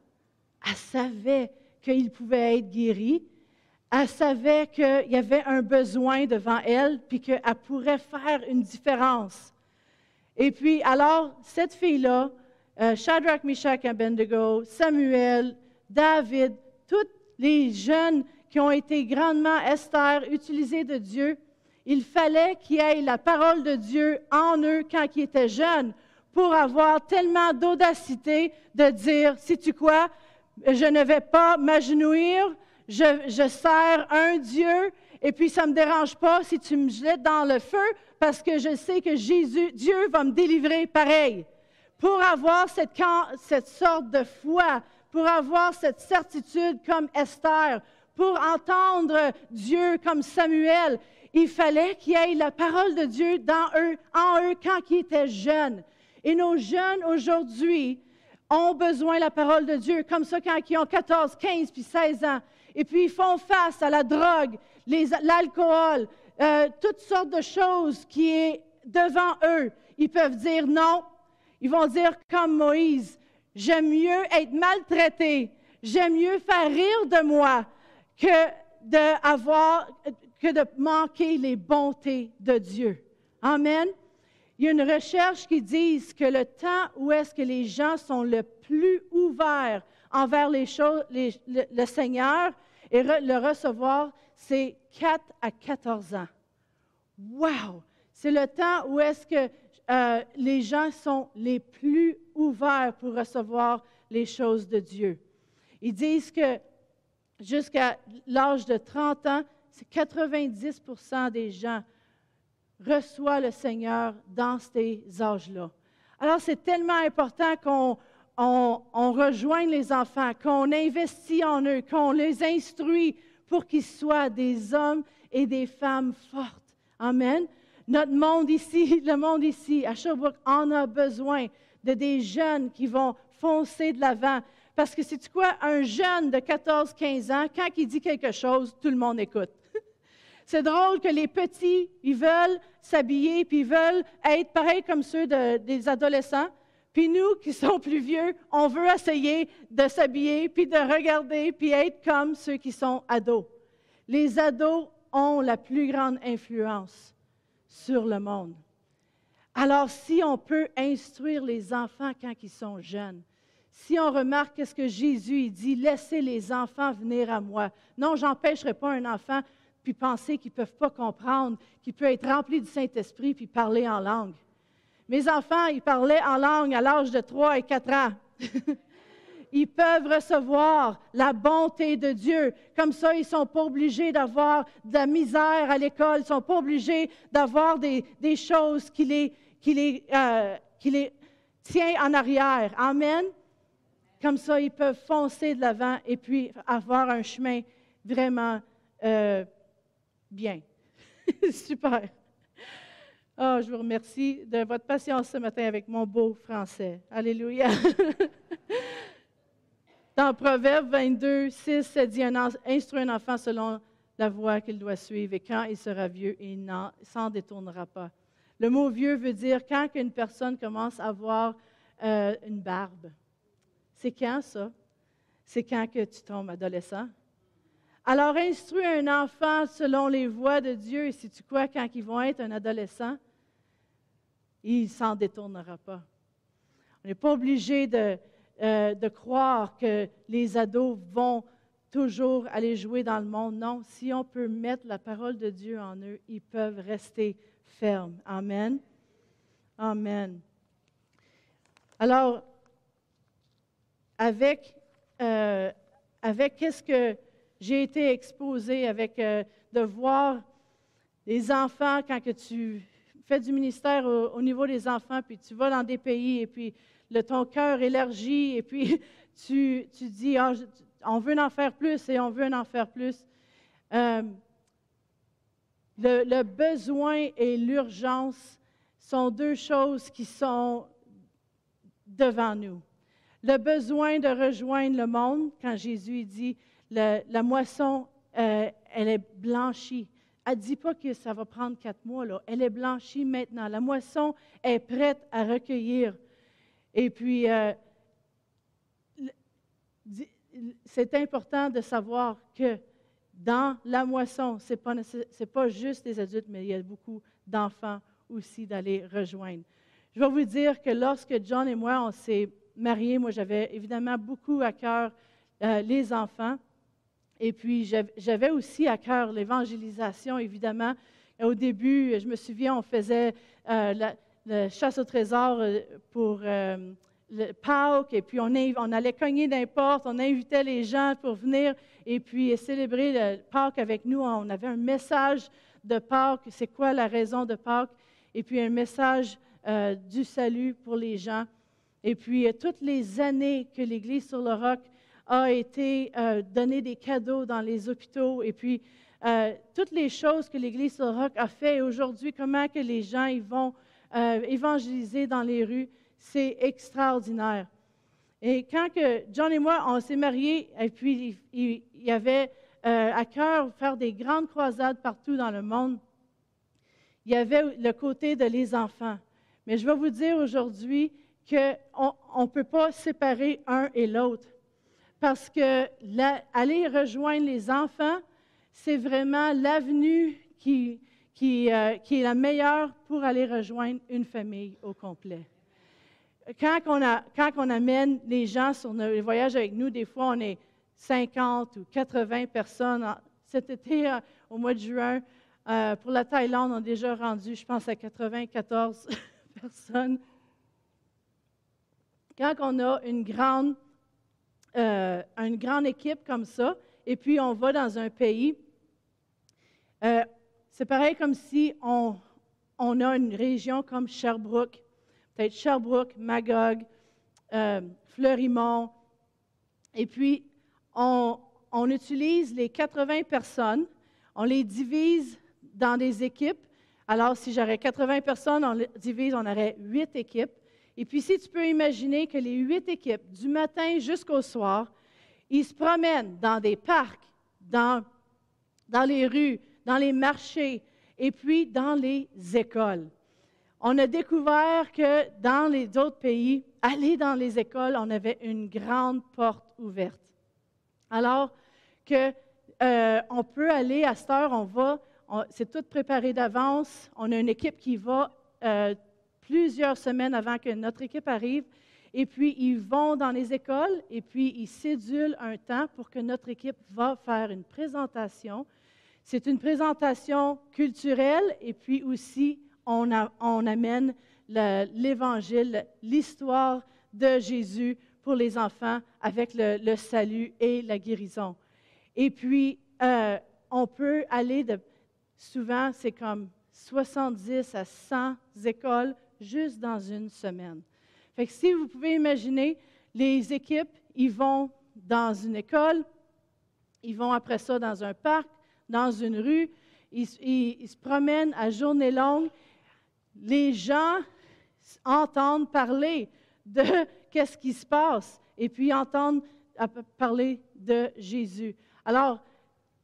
elle savait qu'il pouvait être guéri, elle savait qu'il y avait un besoin devant elle, puis qu'elle pourrait faire une différence. Et puis, alors, cette fille-là, euh, Shadrach, Meshach Abednego, Samuel, David, tous les jeunes qui ont été grandement, Esther, utilisés de Dieu, il fallait qu'il y ait la parole de Dieu en eux quand ils étaient jeunes pour avoir tellement d'audacité de dire, sais-tu quoi, je ne vais pas m'agenouir, je, je sers un Dieu, et puis ça ne me dérange pas si tu me jettes dans le feu, parce que je sais que Jésus, Dieu va me délivrer pareil. Pour avoir cette, sorte de foi, pour avoir cette certitude comme Esther, pour entendre Dieu comme Samuel, il fallait qu'il y ait la parole de Dieu dans eux, en eux quand ils étaient jeunes. Et nos jeunes aujourd'hui ont besoin de la parole de Dieu, comme ça quand ils ont 14, 15 puis 16 ans. Et puis ils font face à la drogue, l'alcool, euh, toutes sortes de choses qui est devant eux. Ils peuvent dire non. Ils vont dire comme Moïse, j'aime mieux être maltraité, j'aime mieux faire rire de moi que de, manquer les bontés de Dieu. Amen. Il y a une recherche qui dit que le temps où est-ce que les gens sont le plus ouverts envers les choses, le Seigneur et le recevoir, c'est 4 à 14 ans. Wow! C'est le temps où est-ce que euh, les gens sont les plus ouverts pour recevoir les choses de Dieu. Ils disent que jusqu'à l'âge de 30 ans, c'est 90% des gens reçoivent le Seigneur dans ces âges-là. Alors, c'est tellement important qu'on on, rejoigne les enfants, qu'on investit en eux, qu'on les instruit pour qu'ils soient des hommes et des femmes fortes. Amen. Notre monde ici, le monde ici, à Sherbrooke, en a besoin de des jeunes qui vont foncer de l'avant. Parce que c'est quoi? Un jeune de 14-15 ans, quand il dit quelque chose, tout le monde écoute. c'est drôle que les petits, ils veulent s'habiller, puis ils veulent être pareils comme ceux des adolescents. Puis nous qui sommes plus vieux, on veut essayer de s'habiller, puis de regarder, puis être comme ceux qui sont ados. Les ados ont la plus grande influence sur le monde. Alors si on peut instruire les enfants quand ils sont jeunes, si on remarque ce que Jésus dit, laissez les enfants venir à moi. Non, j'empêcherai pas un enfant puis penser qu'ils ne peuvent pas comprendre, qu'il peut être rempli du Saint-Esprit puis parler en langue. Mes enfants, ils parlaient en langue à l'âge de 3 et 4 ans. ils peuvent recevoir la bonté de Dieu. Comme ça, ils ne sont pas obligés d'avoir de la misère à l'école, ils ne sont pas obligés d'avoir des, choses qui les, qui, les, euh, les tient en arrière. Amen. Comme ça, ils peuvent foncer de l'avant et puis avoir un chemin vraiment euh, bien. Super. Oh, je vous remercie de votre patience ce matin avec mon beau français. Alléluia. Dans Proverbe 22, 6, ça dit Instruis un enfant selon la voie qu'il doit suivre, et quand il sera vieux, il s'en détournera pas. Le mot vieux veut dire quand une personne commence à avoir euh, une barbe. C'est quand ça? C'est quand que tu tombes adolescent? Alors, instruis un enfant selon les voies de Dieu, et si tu crois quand ils vont être un adolescent, il s'en détournera pas. On n'est pas obligé de, euh, de croire que les ados vont toujours aller jouer dans le monde. Non, si on peut mettre la parole de Dieu en eux, ils peuvent rester fermes. Amen. Amen. Alors, avec, euh, avec qu'est-ce que j'ai été exposée, avec euh, de voir les enfants quand que tu fais du ministère au, niveau des enfants, puis tu vas dans des pays et puis le, ton cœur élargit et puis tu, tu dis, ah, on veut en faire plus et on veut en faire plus. Euh, le, le, besoin et l'urgence sont deux choses qui sont devant nous. Le besoin de rejoindre le monde, quand Jésus dit, la moisson, euh, elle est blanchie. Elle ne dit pas que ça va prendre quatre mois, là. elle est blanchie maintenant. La moisson est prête à recueillir. Et puis, euh, c'est important de savoir que dans la moisson, ce n'est pas, pas, juste les adultes, mais il y a beaucoup d'enfants aussi d'aller rejoindre. Je vais vous dire que lorsque John et moi, on s'est mariés, moi, j'avais évidemment beaucoup à cœur euh, les enfants. Et puis, j'avais aussi à cœur l'évangélisation, évidemment. Au début, je me souviens, on faisait euh, la, chasse au trésor euh, pour le Pâques, et puis on, on allait cogner d'un porte, on invitait les gens pour venir et puis célébrer le Pâques avec nous. On avait un message de Pâques, c'est quoi la raison de Pâques, et puis un message euh, du salut pour les gens. Et puis, euh, toutes les années que l'Église sur le roc a été euh, donner des cadeaux dans les hôpitaux, et puis toutes les choses que l'Église sur le roc a fait, aujourd'hui, comment que les gens ils vont évangéliser dans les rues, c'est extraordinaire. Et quand que John et moi, on s'est mariés, et puis il, y avait euh, à cœur faire des grandes croisades partout dans le monde, il y avait le côté de les enfants. Mais je vais vous dire aujourd'hui qu'on ne peut pas séparer un et l'autre. Parce que aller rejoindre les enfants, c'est vraiment l'avenue qui, qui, euh, qui est la meilleure pour aller rejoindre une famille au complet quand on, amène les gens sur les voyages avec nous, des fois, on est 50 ou 80 personnes. Cet été, euh, au mois de juin, euh, pour la Thaïlande, on a déjà rendu, je pense, à 94 personnes. Quand on a une grande, une grande équipe comme ça, et puis on va dans un pays, c'est pareil comme si on, a une région comme Sherbrooke peut-être Sherbrooke, Magog, euh, Fleurimont. Et puis, on, utilise les 80 personnes, on les divise dans des équipes. Alors, si j'aurais 80 personnes, on les divise, on aurait 8 équipes. Et puis, si tu peux imaginer que les 8 équipes, du matin jusqu'au soir, ils se promènent dans des parcs, dans les rues, dans les marchés et puis dans les écoles on a découvert que dans les autres pays, aller dans les écoles, on avait une grande porte ouverte. Alors que euh, on peut aller à cette heure, on va, c'est tout préparé d'avance. On a une équipe qui va euh, plusieurs semaines avant que notre équipe arrive. Et puis, ils vont dans les écoles et puis ils cédulent un temps pour que notre équipe va faire une présentation. C'est une présentation culturelle et puis aussi on, amène l'Évangile, l'histoire de Jésus pour les enfants avec le, salut et la guérison. Et puis, euh, on peut aller de, souvent, c'est comme 70 à 100 écoles juste dans une semaine. Fait si vous pouvez imaginer, les équipes, ils vont dans une école, ils vont après ça dans un parc, dans une rue, ils se promènent à journée longue les gens entendent parler de qu'est-ce qui se passe et puis entendent parler de Jésus. Alors,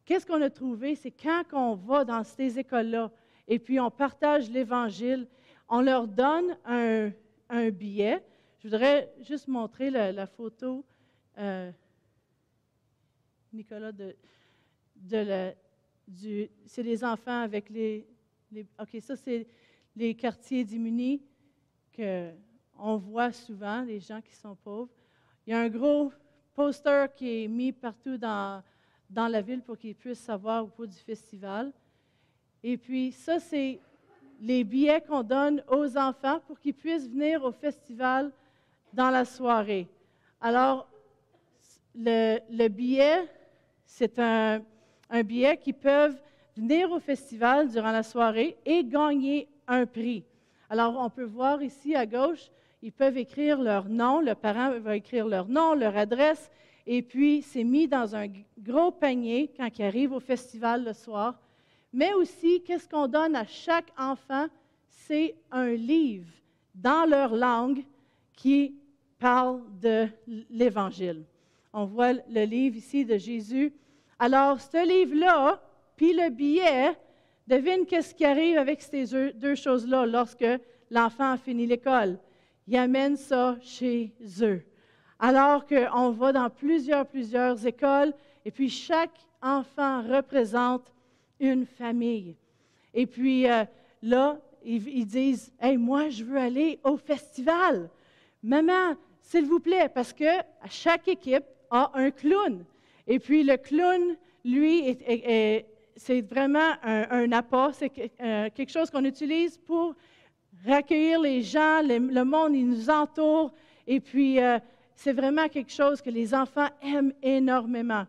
qu'est-ce qu'on a trouvé? C'est quand on va dans ces écoles-là et puis on partage l'Évangile, on leur donne un, billet. Je voudrais juste montrer la, photo, euh, Nicolas, de, de c'est les enfants avec les, OK, ça c'est les quartiers démunis qu'on voit souvent, les gens qui sont pauvres. Il y a un gros poster qui est mis partout dans, dans la ville pour qu'ils puissent savoir au cours du festival. Et puis, ça, c'est les billets qu'on donne aux enfants pour qu'ils puissent venir au festival dans la soirée. Alors, le billet, c'est un, un billet qui peuvent venir au festival durant la soirée et gagner un prix. Alors, on peut voir ici à gauche, ils peuvent écrire leur nom, le parent va écrire leur nom, leur adresse, et puis c'est mis dans un gros panier quand ils arrivent au festival le soir. Mais aussi, qu'est-ce qu'on donne à chaque enfant? C'est un livre dans leur langue qui parle de l'Évangile. On voit le livre ici de Jésus. Alors, ce livre-là, puis le billet, devine qu'est-ce qui arrive avec ces deux choses-là lorsque l'enfant a fini l'école. Il amène ça chez eux. Alors qu'on va dans plusieurs, plusieurs écoles, et puis chaque enfant représente une famille. Et puis euh, là, ils, disent Hey, moi, je veux aller au festival. Maman, s'il vous plaît, parce que chaque équipe a un clown. Et puis le clown, lui, c'est vraiment un, apport, c'est euh, quelque chose qu'on utilise pour recueillir les gens, le monde, il nous entoure. Et puis, euh, c'est vraiment quelque chose que les enfants aiment énormément.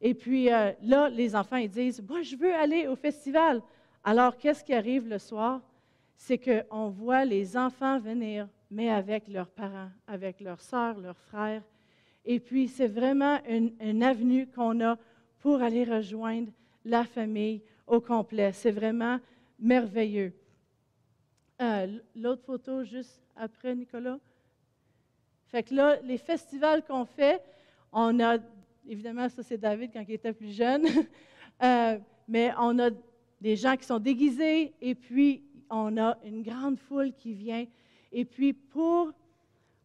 Et puis euh, là, les enfants, ils disent, moi, je veux aller au festival. Alors, qu'est-ce qui arrive le soir? C'est qu'on voit les enfants venir, mais avec leurs parents, avec leurs sœurs, leurs frères. Et puis, c'est vraiment une, avenue qu'on a pour aller rejoindre la famille au complet. C'est vraiment merveilleux. Euh, l'autre photo, juste après, Nicolas? Fait que là, les festivals qu'on fait, on a Évidemment, ça, c'est David quand il était plus jeune. Euh, mais on a des gens qui sont déguisés et puis on a une grande foule qui vient. Et puis, pour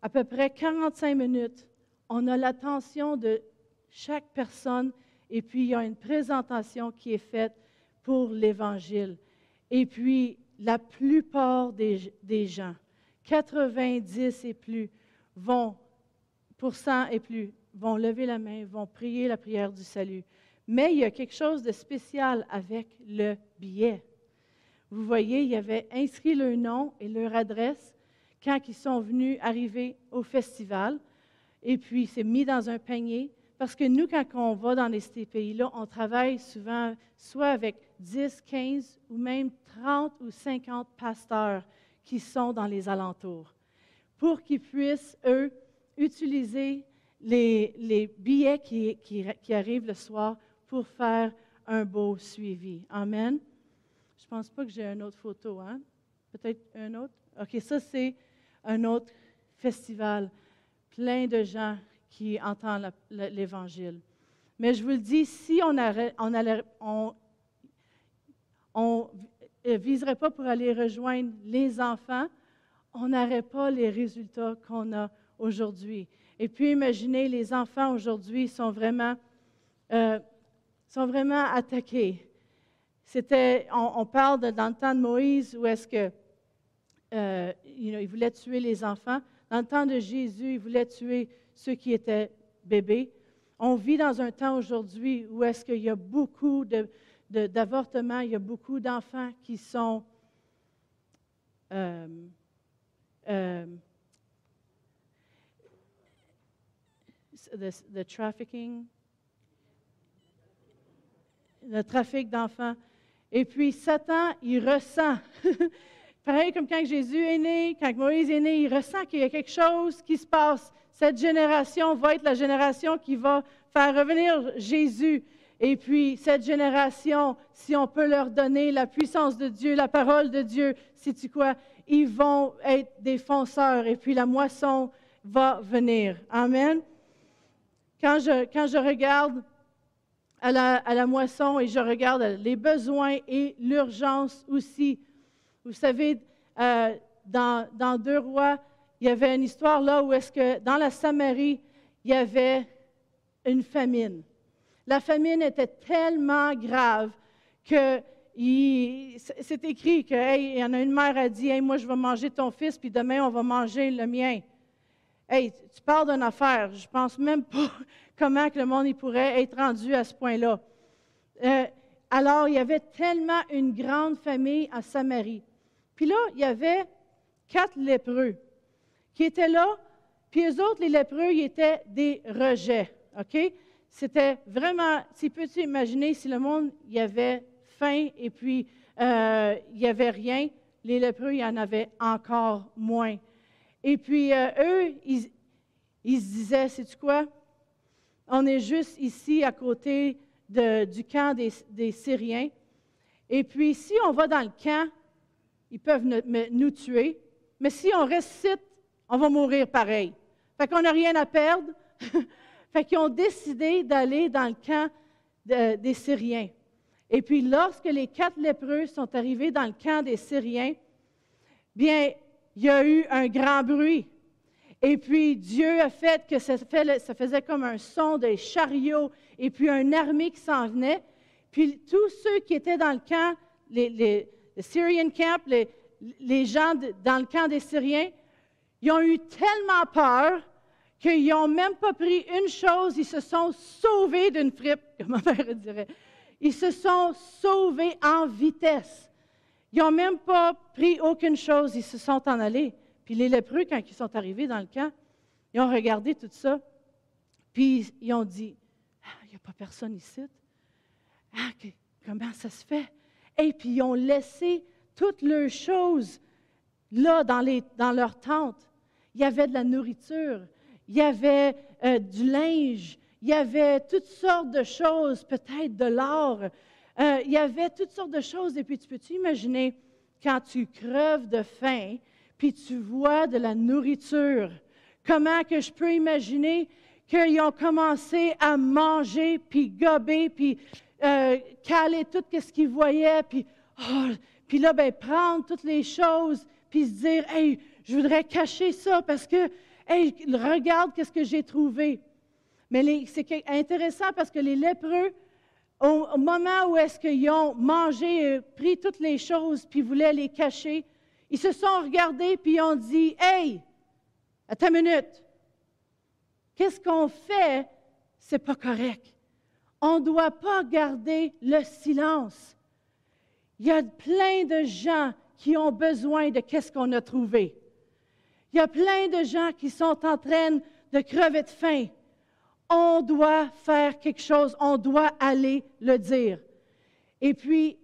à peu près 45 minutes, on a l'attention de chaque personne et puis il y a une présentation qui est faite pour l'Évangile. Et puis, la plupart des, gens, 90 et plus, vont, pour cent et plus, vont lever la main, vont prier la prière du salut. Mais il y a quelque chose de spécial avec le billet. Vous voyez, il y avait inscrit leur nom et leur adresse quand ils sont venus arriver au festival. Et puis, c'est mis dans un panier. Parce que nous, quand on va dans ces pays-là, on travaille souvent soit avec 10, 15 ou même 30 ou 50 pasteurs qui sont dans les alentours pour qu'ils puissent, eux, utiliser les, billets qui, arrivent le soir pour faire un beau suivi. Amen. Je ne pense pas que j'ai une autre photo, hein? Peut-être un autre? OK, ça, c'est un autre festival. Plein de gens qui entendent l'Évangile. Mais je vous le dis, si on ne on, viserait pas pour aller rejoindre les enfants, on n'aurait pas les résultats qu'on a aujourd'hui. Et puis imaginez, les enfants aujourd'hui sont vraiment, euh, sont vraiment attaqués. C'était, on, parle dans le temps de Moïse où est-ce que euh, il voulait tuer les enfants. Dans le temps de Jésus, il voulait tuer ceux qui étaient bébés. On vit dans un temps aujourd'hui où est-ce qu'il y a beaucoup d'avortements, il y a beaucoup d'enfants qui sont euh, the, trafficking, le trafic d'enfants. Et puis Satan, il ressent, pareil comme quand Jésus est né, quand Moïse est né, il ressent qu'il y a quelque chose qui se passe. Cette génération va être la génération qui va faire revenir Jésus. Et puis cette génération, si on peut leur donner la puissance de Dieu, la parole de Dieu, si tu quoi, ils vont être des fonceurs et puis la moisson va venir. Amen. quand je, quand je regarde à la, à la, moisson et je regarde les besoins et l'urgence aussi. Vous savez, euh, dans, dans, Deux Rois, il y avait une histoire là où est-ce que dans la Samarie, il y avait une famine. La famine était tellement grave que c'est écrit que y en a une mère a dit hey, moi je vais manger ton fils puis demain on va manger le mien. Hey, tu parles d'une affaire. Je pense même pas comment que le monde pourrait être rendu à ce point-là. Euh, alors, il y avait tellement une grande famille à Samarie. Puis là, il y avait quatre lépreux qui étaient là. Puis eux autres, les lépreux, ils étaient des rejets. OK? C'était vraiment, si peux-tu imaginer, si le monde, y avait faim et puis euh, il n'y avait rien, les lépreux, il y en avait encore moins. Et puis euh, eux, ils, se disaient, c'est quoi? On est juste ici à côté du camp des, Syriens. Et puis si on va dans le camp, ils peuvent nous, tuer. Mais si on reste ici, on va mourir pareil. Fait qu'on n'a rien à perdre. fait qu'ils ont décidé d'aller dans le camp des Syriens. Et puis lorsque les quatre lépreux sont arrivés dans le camp des Syriens, bien, il y a eu un grand bruit. Et puis Dieu a fait que ça, faisait comme un son des chariots et puis une armée qui s'en venait. Puis tous ceux qui étaient dans le camp, les, Syrian camp, les, les gens dans le camp des Syriens, ils ont eu tellement peur qu'ils n'ont même pas pris une chose, ils se sont sauvés d'une frippe, comme ma mère dirait. Ils se sont sauvés en vitesse. Ils n'ont même pas pris aucune chose, ils se sont en allés. Puis les lépreux, quand ils sont arrivés dans le camp, ils ont regardé tout ça, puis ils ont dit, ah, il n'y a pas personne ici. Ah, comment ça se fait? Et puis ils ont laissé toutes leurs choses là dans, les, dans leur tente. Il y avait de la nourriture, il y avait euh, du linge, il y avait toutes sortes de choses, peut-être de l'or, euh, il y avait toutes sortes de choses. Et puis, tu peux-tu imaginer quand tu creves de faim, puis tu vois de la nourriture, comment que je peux imaginer qu'ils ont commencé à manger, puis gober, puis euh, caler tout ce qu'ils voyaient, puis, oh, puis là, ben, prendre toutes les choses, puis se dire, hey, je voudrais cacher ça parce que, hey, regarde qu'est-ce que j'ai trouvé. Mais c'est intéressant parce que les lépreux, au, moment où est-ce qu'ils ont mangé, euh, pris toutes les choses, puis voulaient les cacher, ils se sont regardés, puis ils ont dit, Hey, attends une minute, qu'est-ce qu'on fait? C'est pas correct. On ne doit pas garder le silence. Il y a plein de gens qui ont besoin de qu'est-ce qu'on a trouvé. Il y a plein de gens qui sont en train de crever de faim on doit faire quelque chose, on doit aller le dire. Et puis,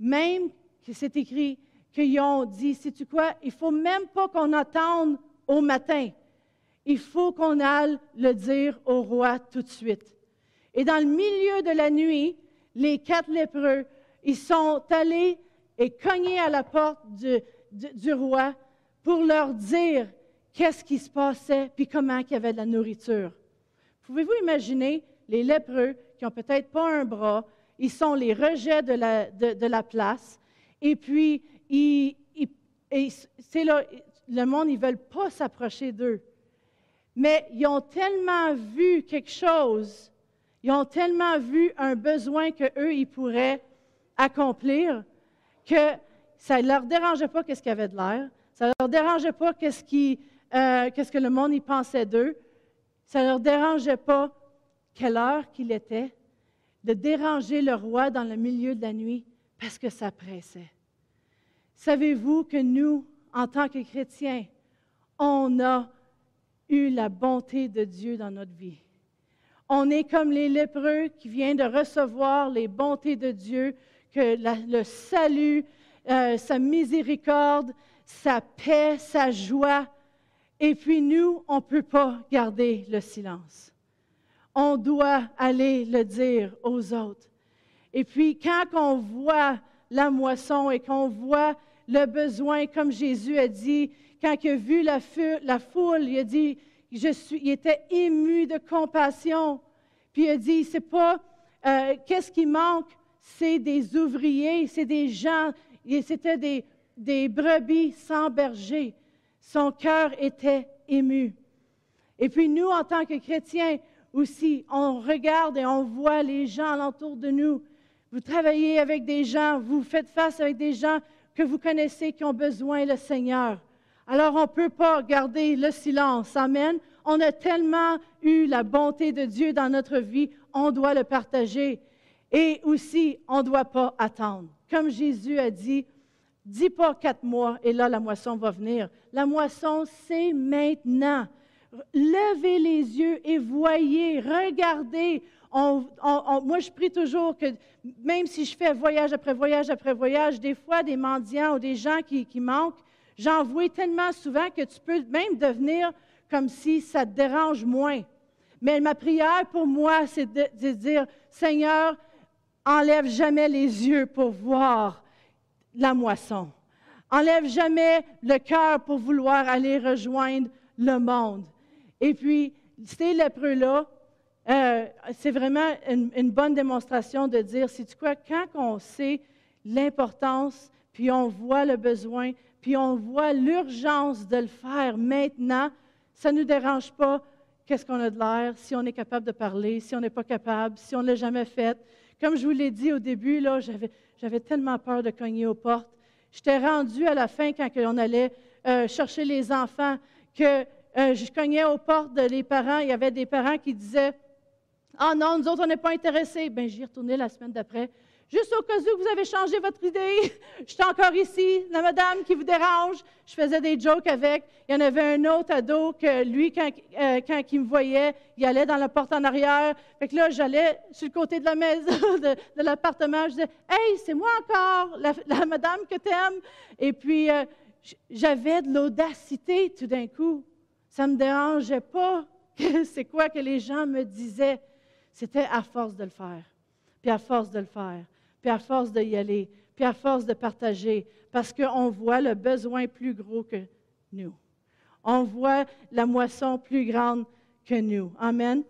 même que c'est écrit qu'ils ont dit, sais-tu quoi, il faut même pas qu'on attende au matin. Il faut qu'on aille le dire au roi tout de suite. Et dans le milieu de la nuit, les quatre lépreux, ils sont allés et cognés à la porte du, roi pour leur dire qu'est-ce qui se passait, puis comment il y avait de la nourriture. Pouvez-vous imaginer les lépreux qui n'ont peut-être pas un bras, ils sont les rejets de la, place, et puis c'est là, le monde, ils ne veulent pas s'approcher d'eux. Mais ils ont tellement vu quelque chose, ils ont tellement vu un besoin qu'eux, ils pourraient accomplir, que ça ne leur dérangeait pas qu'est-ce qu'il y avait de l'air, ça ne leur dérangeait pas euh, qu'est-ce que le monde y pensait d'eux, ça ne leur dérangeait pas quelle heure qu'il était de déranger le roi dans le milieu de la nuit parce que ça pressait. Savez-vous que nous, en tant que chrétiens, on a eu la bonté de Dieu dans notre vie? On est comme les lépreux qui viennent de recevoir les bontés de Dieu, que le salut, euh, sa miséricorde, sa paix, sa joie, et puis nous, on ne peut pas garder le silence. On doit aller le dire aux autres. Et puis quand on voit la moisson et qu'on voit le besoin, comme Jésus a dit, quand il a vu la, foule, il a dit, je suis, il était ému de compassion. Puis il a dit, c'est pas, euh, qu'est-ce qui manque? C'est des ouvriers, c'est des gens, c'était des, des brebis sans berger. Son cœur était ému. Et puis nous, en tant que chrétiens aussi, on regarde et on voit les gens alentour de nous. Vous travaillez avec des gens, vous faites face avec des gens que vous connaissez qui ont besoin du Seigneur. Alors on ne peut pas garder le silence. Amen. On a tellement eu la bonté de Dieu dans notre vie, on doit le partager. Et aussi, on ne doit pas attendre. Comme Jésus a dit, dis pas quatre mois et là la moisson va venir. La moisson, c'est maintenant. Levez les yeux et voyez, regardez. moi, je prie toujours que même si je fais voyage après voyage après voyage, des fois, des mendiants ou des gens qui, manquent, j'en vois tellement souvent que tu peux même devenir comme si ça te dérange moins. Mais ma prière pour moi, c'est de, dire, Seigneur, enlève jamais les yeux pour voir la moisson. Enlève jamais le cœur pour vouloir aller rejoindre le monde. Et puis, ces lépreux-là, euh, c'est vraiment une, bonne démonstration de dire, si tu crois, quand on sait l'importance, puis on voit le besoin, puis on voit l'urgence de le faire maintenant, ça ne nous dérange pas qu'est-ce qu'on a de l'air, si on est capable de parler, si on n'est pas capable, si on ne l'a jamais fait. Comme je vous l'ai dit au début, là, j'avais, tellement peur de cogner aux portes. J'étais rendue à la fin quand on allait euh, chercher les enfants que euh, je cognais aux portes des parents. Il y avait des parents qui disaient Ah non, nous autres, on n'est pas intéressés. Bien, j'y retournais la semaine d'après. Juste au cas où vous avez changé votre idée, je suis encore ici, la madame qui vous dérange. Je faisais des jokes avec. Il y en avait un autre ado que lui, quand, euh, quand il me voyait, il allait dans la porte en arrière. Fait que là, j'allais sur le côté de la maison, de, l'appartement. Je disais Hey, c'est moi encore, la, madame que tu aimes. Et puis, euh, j'avais de l'audacité tout d'un coup. Ça ne me dérangeait pas. C'est quoi que les gens me disaient. C'était à force de le faire, puis à force de le faire, puis à force d'y aller, puis à force de partager, parce qu'on voit le besoin plus gros que nous. On voit la moisson plus grande que nous. Amen.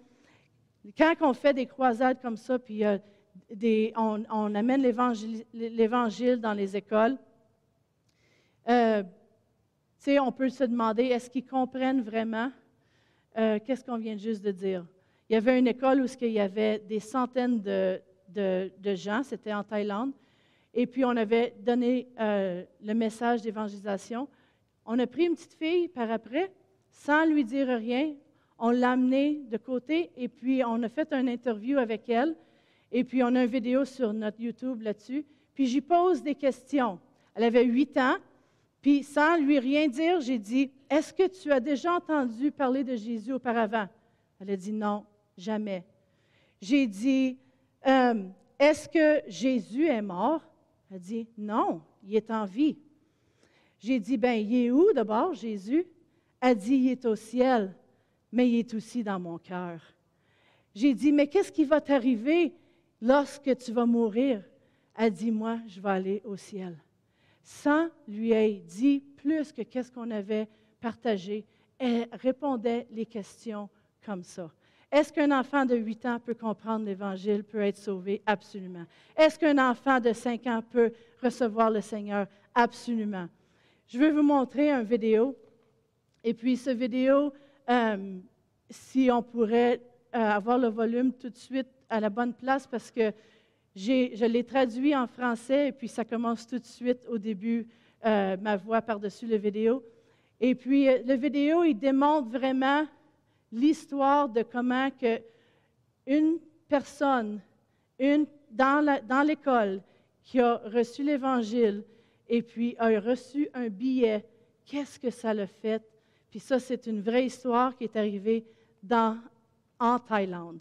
Quand on fait des croisades comme ça, puis on, amène l'Évangile dans les écoles, euh, on peut se demander, est-ce qu'ils comprennent vraiment euh, qu'est-ce qu'on vient juste de dire? Il y avait une école où il y avait des centaines de, gens, c'était en Thaïlande, et puis on avait donné euh, le message d'évangélisation. On a pris une petite fille par après, sans lui dire rien, on l'a amenée de côté, et puis on a fait une interview avec elle, et puis on a une vidéo sur notre YouTube là-dessus, puis j'y pose des questions. Elle avait huit ans, puis sans lui rien dire, j'ai dit, est-ce que tu as déjà entendu parler de Jésus auparavant? Elle a dit non, jamais. J'ai dit, euh, est-ce que Jésus est mort? Elle dit, non, il est en vie. J'ai dit, ben, il est où d'abord, Jésus? Elle a dit, il est au ciel, mais il est aussi dans mon cœur. J'ai dit, mais qu'est-ce qui va t'arriver lorsque tu vas mourir? Elle dit, moi, je vais aller au ciel sans lui ait dit plus que qu'est-ce qu'on avait partagé. Elle répondait les questions comme ça. Est-ce qu'un enfant de 8 ans peut comprendre l'Évangile, peut être sauvé? Absolument. Est-ce qu'un enfant de 5 ans peut recevoir le Seigneur? Absolument. Je vais vous montrer une vidéo. Et puis, ce vidéo, euh, si on pourrait euh, avoir le volume tout de suite à la bonne place, parce que je l'ai traduit en français et puis ça commence tout de suite au début, euh, ma voix par-dessus la vidéo. Et puis, le vidéo, il démontre vraiment l'histoire de comment que une personne une, dans l'école qui a reçu l'Évangile et puis a reçu un billet, qu'est-ce que ça l'a fait? Puis ça, c'est une vraie histoire qui est arrivée dans, en Thaïlande.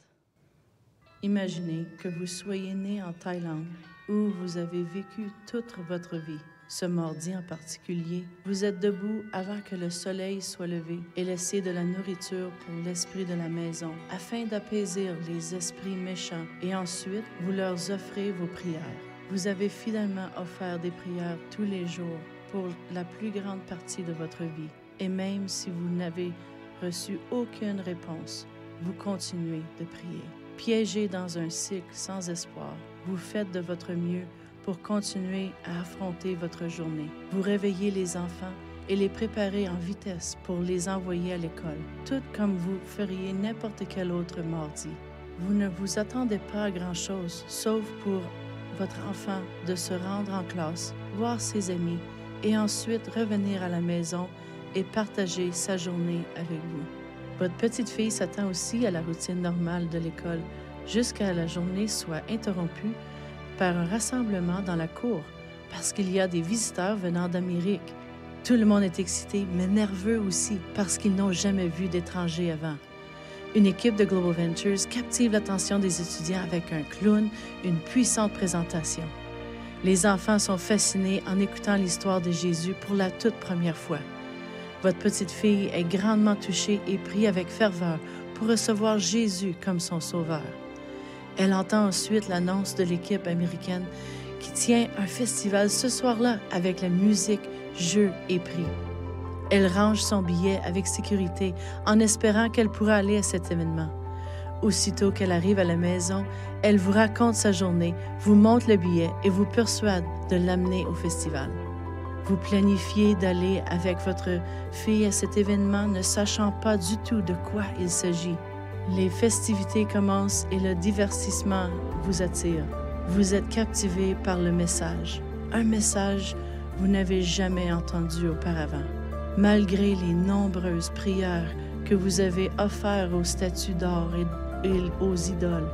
Imaginez que vous soyez né en Thaïlande, où vous avez vécu toute votre vie. Ce mardi en particulier, vous êtes debout avant que le soleil soit levé et laissez de la nourriture pour l'esprit de la maison, afin d'apaiser les esprits méchants, et ensuite vous leur offrez vos prières. Vous avez finalement offert des prières tous les jours pour la plus grande partie de votre vie, et même si vous n'avez reçu aucune réponse, vous continuez de prier. Piégé dans un cycle sans espoir, vous faites de votre mieux pour continuer à affronter votre journée. Vous réveillez les enfants et les préparez en vitesse pour les envoyer à l'école, tout comme vous feriez n'importe quel autre mardi. Vous ne vous attendez pas à grand-chose, sauf pour votre enfant de se rendre en classe, voir ses amis et ensuite revenir à la maison et partager sa journée avec vous. Votre petite fille s'attend aussi à la routine normale de l'école jusqu'à la journée soit interrompue par un rassemblement dans la cour parce qu'il y a des visiteurs venant d'Amérique. Tout le monde est excité, mais nerveux aussi parce qu'ils n'ont jamais vu d'étrangers avant. Une équipe de Global Ventures captive l'attention des étudiants avec un clown, une puissante présentation. Les enfants sont fascinés en écoutant l'histoire de Jésus pour la toute première fois. Votre petite fille est grandement touchée et prie avec ferveur pour recevoir Jésus comme son sauveur. Elle entend ensuite l'annonce de l'équipe américaine qui tient un festival ce soir-là avec la musique, jeux et prix. Elle range son billet avec sécurité en espérant qu'elle pourra aller à cet événement. Aussitôt qu'elle arrive à la maison, elle vous raconte sa journée, vous montre le billet et vous persuade de l'amener au festival. Vous planifiez d'aller avec votre fille à cet événement ne sachant pas du tout de quoi il s'agit. Les festivités commencent et le divertissement vous attire. Vous êtes captivé par le message, un message vous n'avez jamais entendu auparavant. Malgré les nombreuses prières que vous avez offertes aux statues d'or et aux idoles,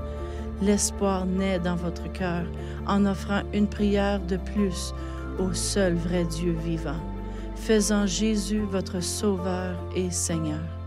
l'espoir naît dans votre cœur en offrant une prière de plus au seul vrai Dieu vivant, faisant Jésus votre Sauveur et Seigneur.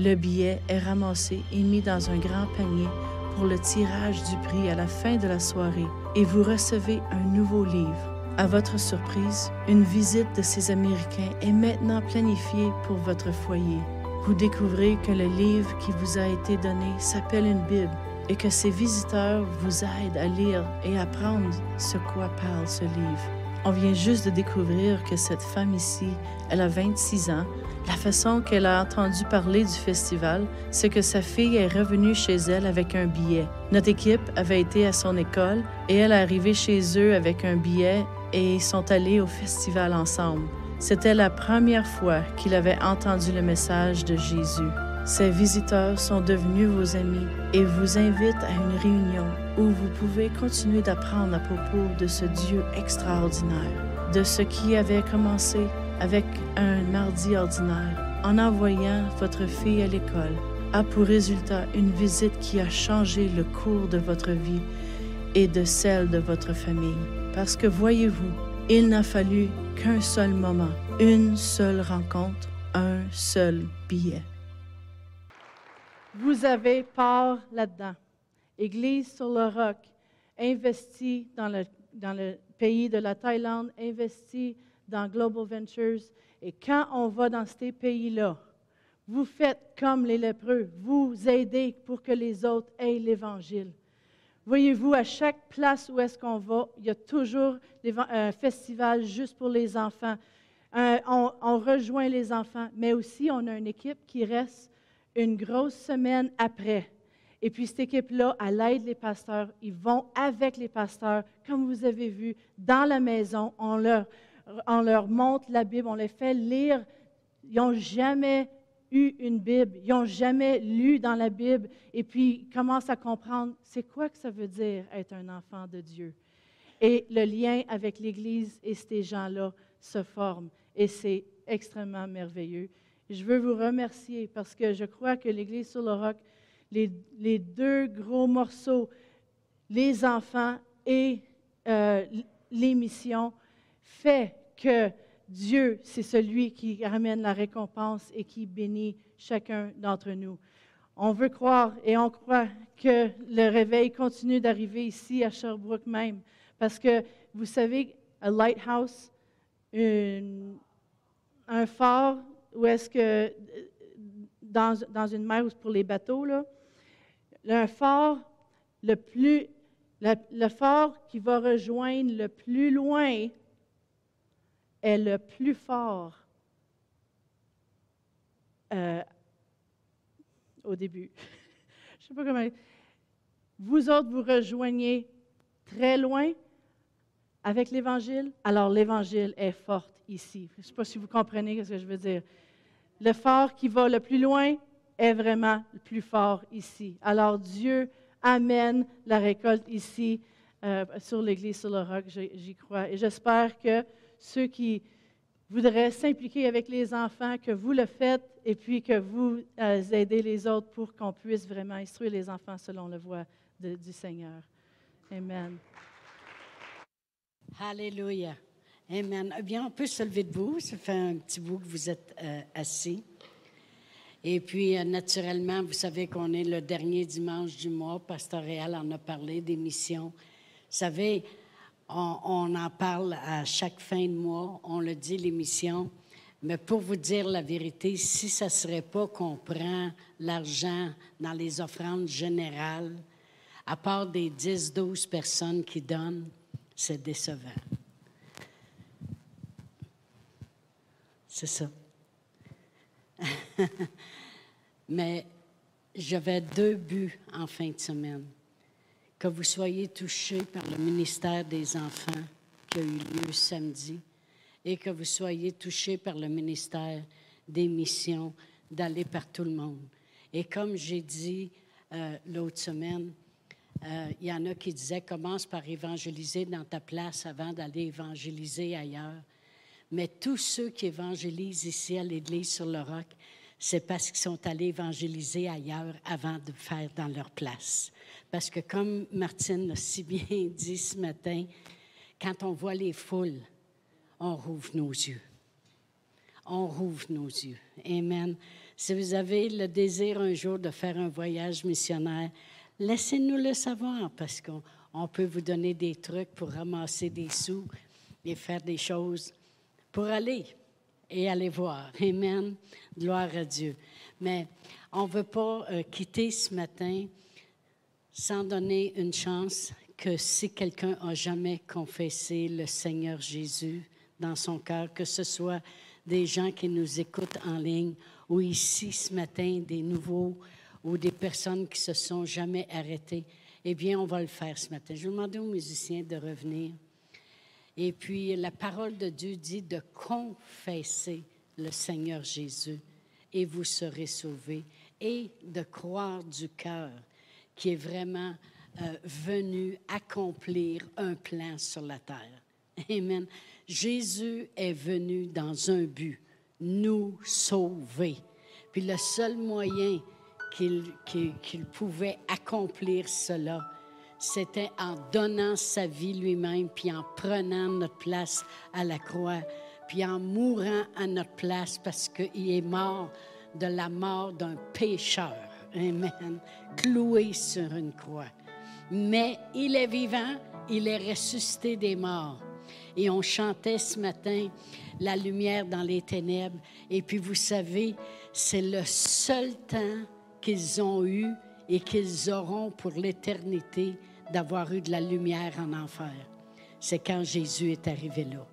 Le billet est ramassé et mis dans un grand panier pour le tirage du prix à la fin de la soirée et vous recevez un nouveau livre à votre surprise, une visite de ces Américains est maintenant planifiée pour votre foyer. Vous découvrez que le livre qui vous a été donné s'appelle une Bible et que ces visiteurs vous aident à lire et apprendre ce quoi parle ce livre. On vient juste de découvrir que cette femme ici, elle a 26 ans. La façon qu'elle a entendu parler du festival, c'est que sa fille est revenue chez elle avec un billet. Notre équipe avait été à son école et elle est arrivée chez eux avec un billet et sont allés au festival ensemble. C'était la première fois qu'il avait entendu le message de Jésus. Ces visiteurs sont devenus vos amis et vous invitent à une réunion où vous pouvez continuer d'apprendre à propos de ce Dieu extraordinaire, de ce qui avait commencé avec un mardi ordinaire en envoyant votre fille à l'école a pour résultat une visite qui a changé le cours de votre vie et de celle de votre famille. Parce que voyez-vous, il n'a fallu qu'un seul moment, une seule rencontre, un seul billet. Vous avez part là-dedans. Église sur le roc, investie dans le, dans le pays de la Thaïlande, investie dans Global Ventures. Et quand on va dans ces pays-là, vous faites comme les lépreux, vous aidez pour que les autres aient l'Évangile. Voyez-vous, à chaque place où est-ce qu'on va, il y a toujours un festival juste pour les enfants. on, on, rejoint les enfants, mais aussi on a une équipe qui reste une grosse semaine après. Et puis cette équipe-là, elle aide les pasteurs. Ils vont avec les pasteurs, comme vous avez vu, dans la maison. On leur, on leur montre la Bible, on les fait lire. Ils n'ont jamais eu une Bible, ils n'ont jamais lu dans la Bible, et puis ils commencent à comprendre c'est quoi que ça veut dire être un enfant de Dieu. Et le lien avec l'Église et ces gens-là se forme, et c'est extrêmement merveilleux. Je veux vous remercier parce que je crois que l'Église sur le roc, les, deux gros morceaux, les enfants et euh, les missions, fait que Dieu, c'est celui qui ramène la récompense et qui bénit chacun d'entre nous. On veut croire et on croit que le réveil continue d'arriver ici à Sherbrooke même. Parce que vous savez, un lighthouse, un phare, où est-ce que dans, dans, une mer pour les bateaux, là, un phare, le plus, le phare qui va rejoindre le plus loin est le plus fort euh, au début. Je sais pas comment. Vous autres, vous rejoignez très loin avec l'Évangile? Alors l'Évangile est forte ici. Je ne sais pas si vous comprenez ce que je veux dire. Le fort qui va le plus loin est vraiment le plus fort ici. Alors Dieu amène la récolte ici euh, sur l'Église sur le roc, j'y crois. Et j'espère que ceux qui voudraient s'impliquer avec les enfants, que vous le faites et puis que vous euh, aidez les autres pour qu'on puisse vraiment instruire les enfants selon la voie du Seigneur. Amen. Alléluia. Amen. Eh bien, on peut se lever debout. Ça fait un petit bout que vous êtes euh, assis. Et puis, euh, naturellement, vous savez qu'on est le dernier dimanche du mois. Pasteur Réal en a parlé des missions. Vous savez, on, en parle à chaque fin de mois. On le dit, les missions. Mais pour vous dire la vérité, si ça ne serait pas qu'on prend l'argent dans les offrandes générales, à part des 10-12 personnes qui donnent, c'est décevant. C'est ça. Mais j'avais deux buts en fin de semaine. Que vous soyez touchés par le ministère des enfants qui a eu lieu samedi et que vous soyez touchés par le ministère des missions d'aller par tout le monde. Et comme j'ai dit euh, l'autre semaine, euh, il y en a qui disaient commence par évangéliser dans ta place avant d'aller évangéliser ailleurs. Mais tous ceux qui évangélisent ici à l'Église sur le roc, c'est parce qu'ils sont allés évangéliser ailleurs avant de faire dans leur place. Parce que comme Martine l'a si bien dit ce matin, quand on voit les foules, on rouvre nos yeux. On rouvre nos yeux. Amen. Si vous avez le désir un jour de faire un voyage missionnaire, laissez-nous le savoir parce qu'on peut vous donner des trucs pour ramasser des sous et faire des choses pour aller et aller voir. Amen. Gloire à Dieu. Mais on ne veut pas euh, quitter ce matin sans donner une chance que si quelqu'un a jamais confessé le Seigneur Jésus dans son cœur, que ce soit des gens qui nous écoutent en ligne ou ici ce matin, des nouveaux ou des personnes qui se sont jamais arrêtées, eh bien, on va le faire ce matin. Je vais demander aux musiciens de revenir. Et puis la parole de Dieu dit de confesser le Seigneur Jésus et vous serez sauvés et de croire du cœur qui est vraiment euh, venu accomplir un plan sur la terre. Amen. Jésus est venu dans un but, nous sauver. Puis le seul moyen qu'il qu'il pouvait accomplir cela, c'était en donnant sa vie lui-même, puis en prenant notre place à la croix, puis en mourant à notre place parce qu'il est mort de la mort d'un pécheur. Amen. Cloué sur une croix. Mais il est vivant, il est ressuscité des morts. Et on chantait ce matin la lumière dans les ténèbres. Et puis vous savez, c'est le seul temps qu'ils ont eu et qu'ils auront pour l'éternité d'avoir eu de la lumière en enfer. C'est quand Jésus est arrivé là.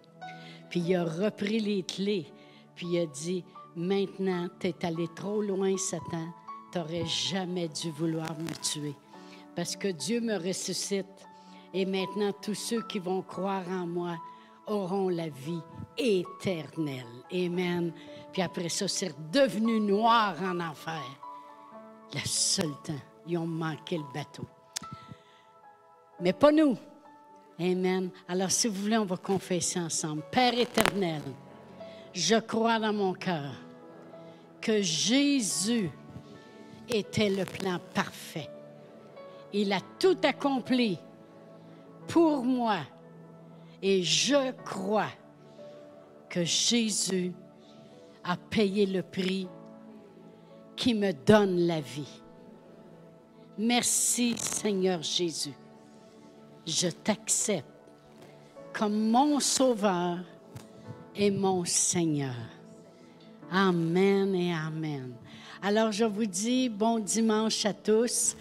Puis il a repris les clés, puis il a dit, maintenant, tu es allé trop loin, Satan, tu n'aurais jamais dû vouloir me tuer. Parce que Dieu me ressuscite, et maintenant tous ceux qui vont croire en moi auront la vie éternelle. Amen. Puis après ça, c'est devenu noir en enfer. Le seul temps, ils ont manqué le bateau mais pas nous. Amen. Alors, si vous voulez, on va confesser ensemble. Père éternel, je crois dans mon cœur que Jésus était le plan parfait. Il a tout accompli pour moi. Et je crois que Jésus a payé le prix qui me donne la vie. Merci Seigneur Jésus je t'accepte comme mon Sauveur et mon Seigneur. Amen et Amen. Alors je vous dis bon dimanche à tous.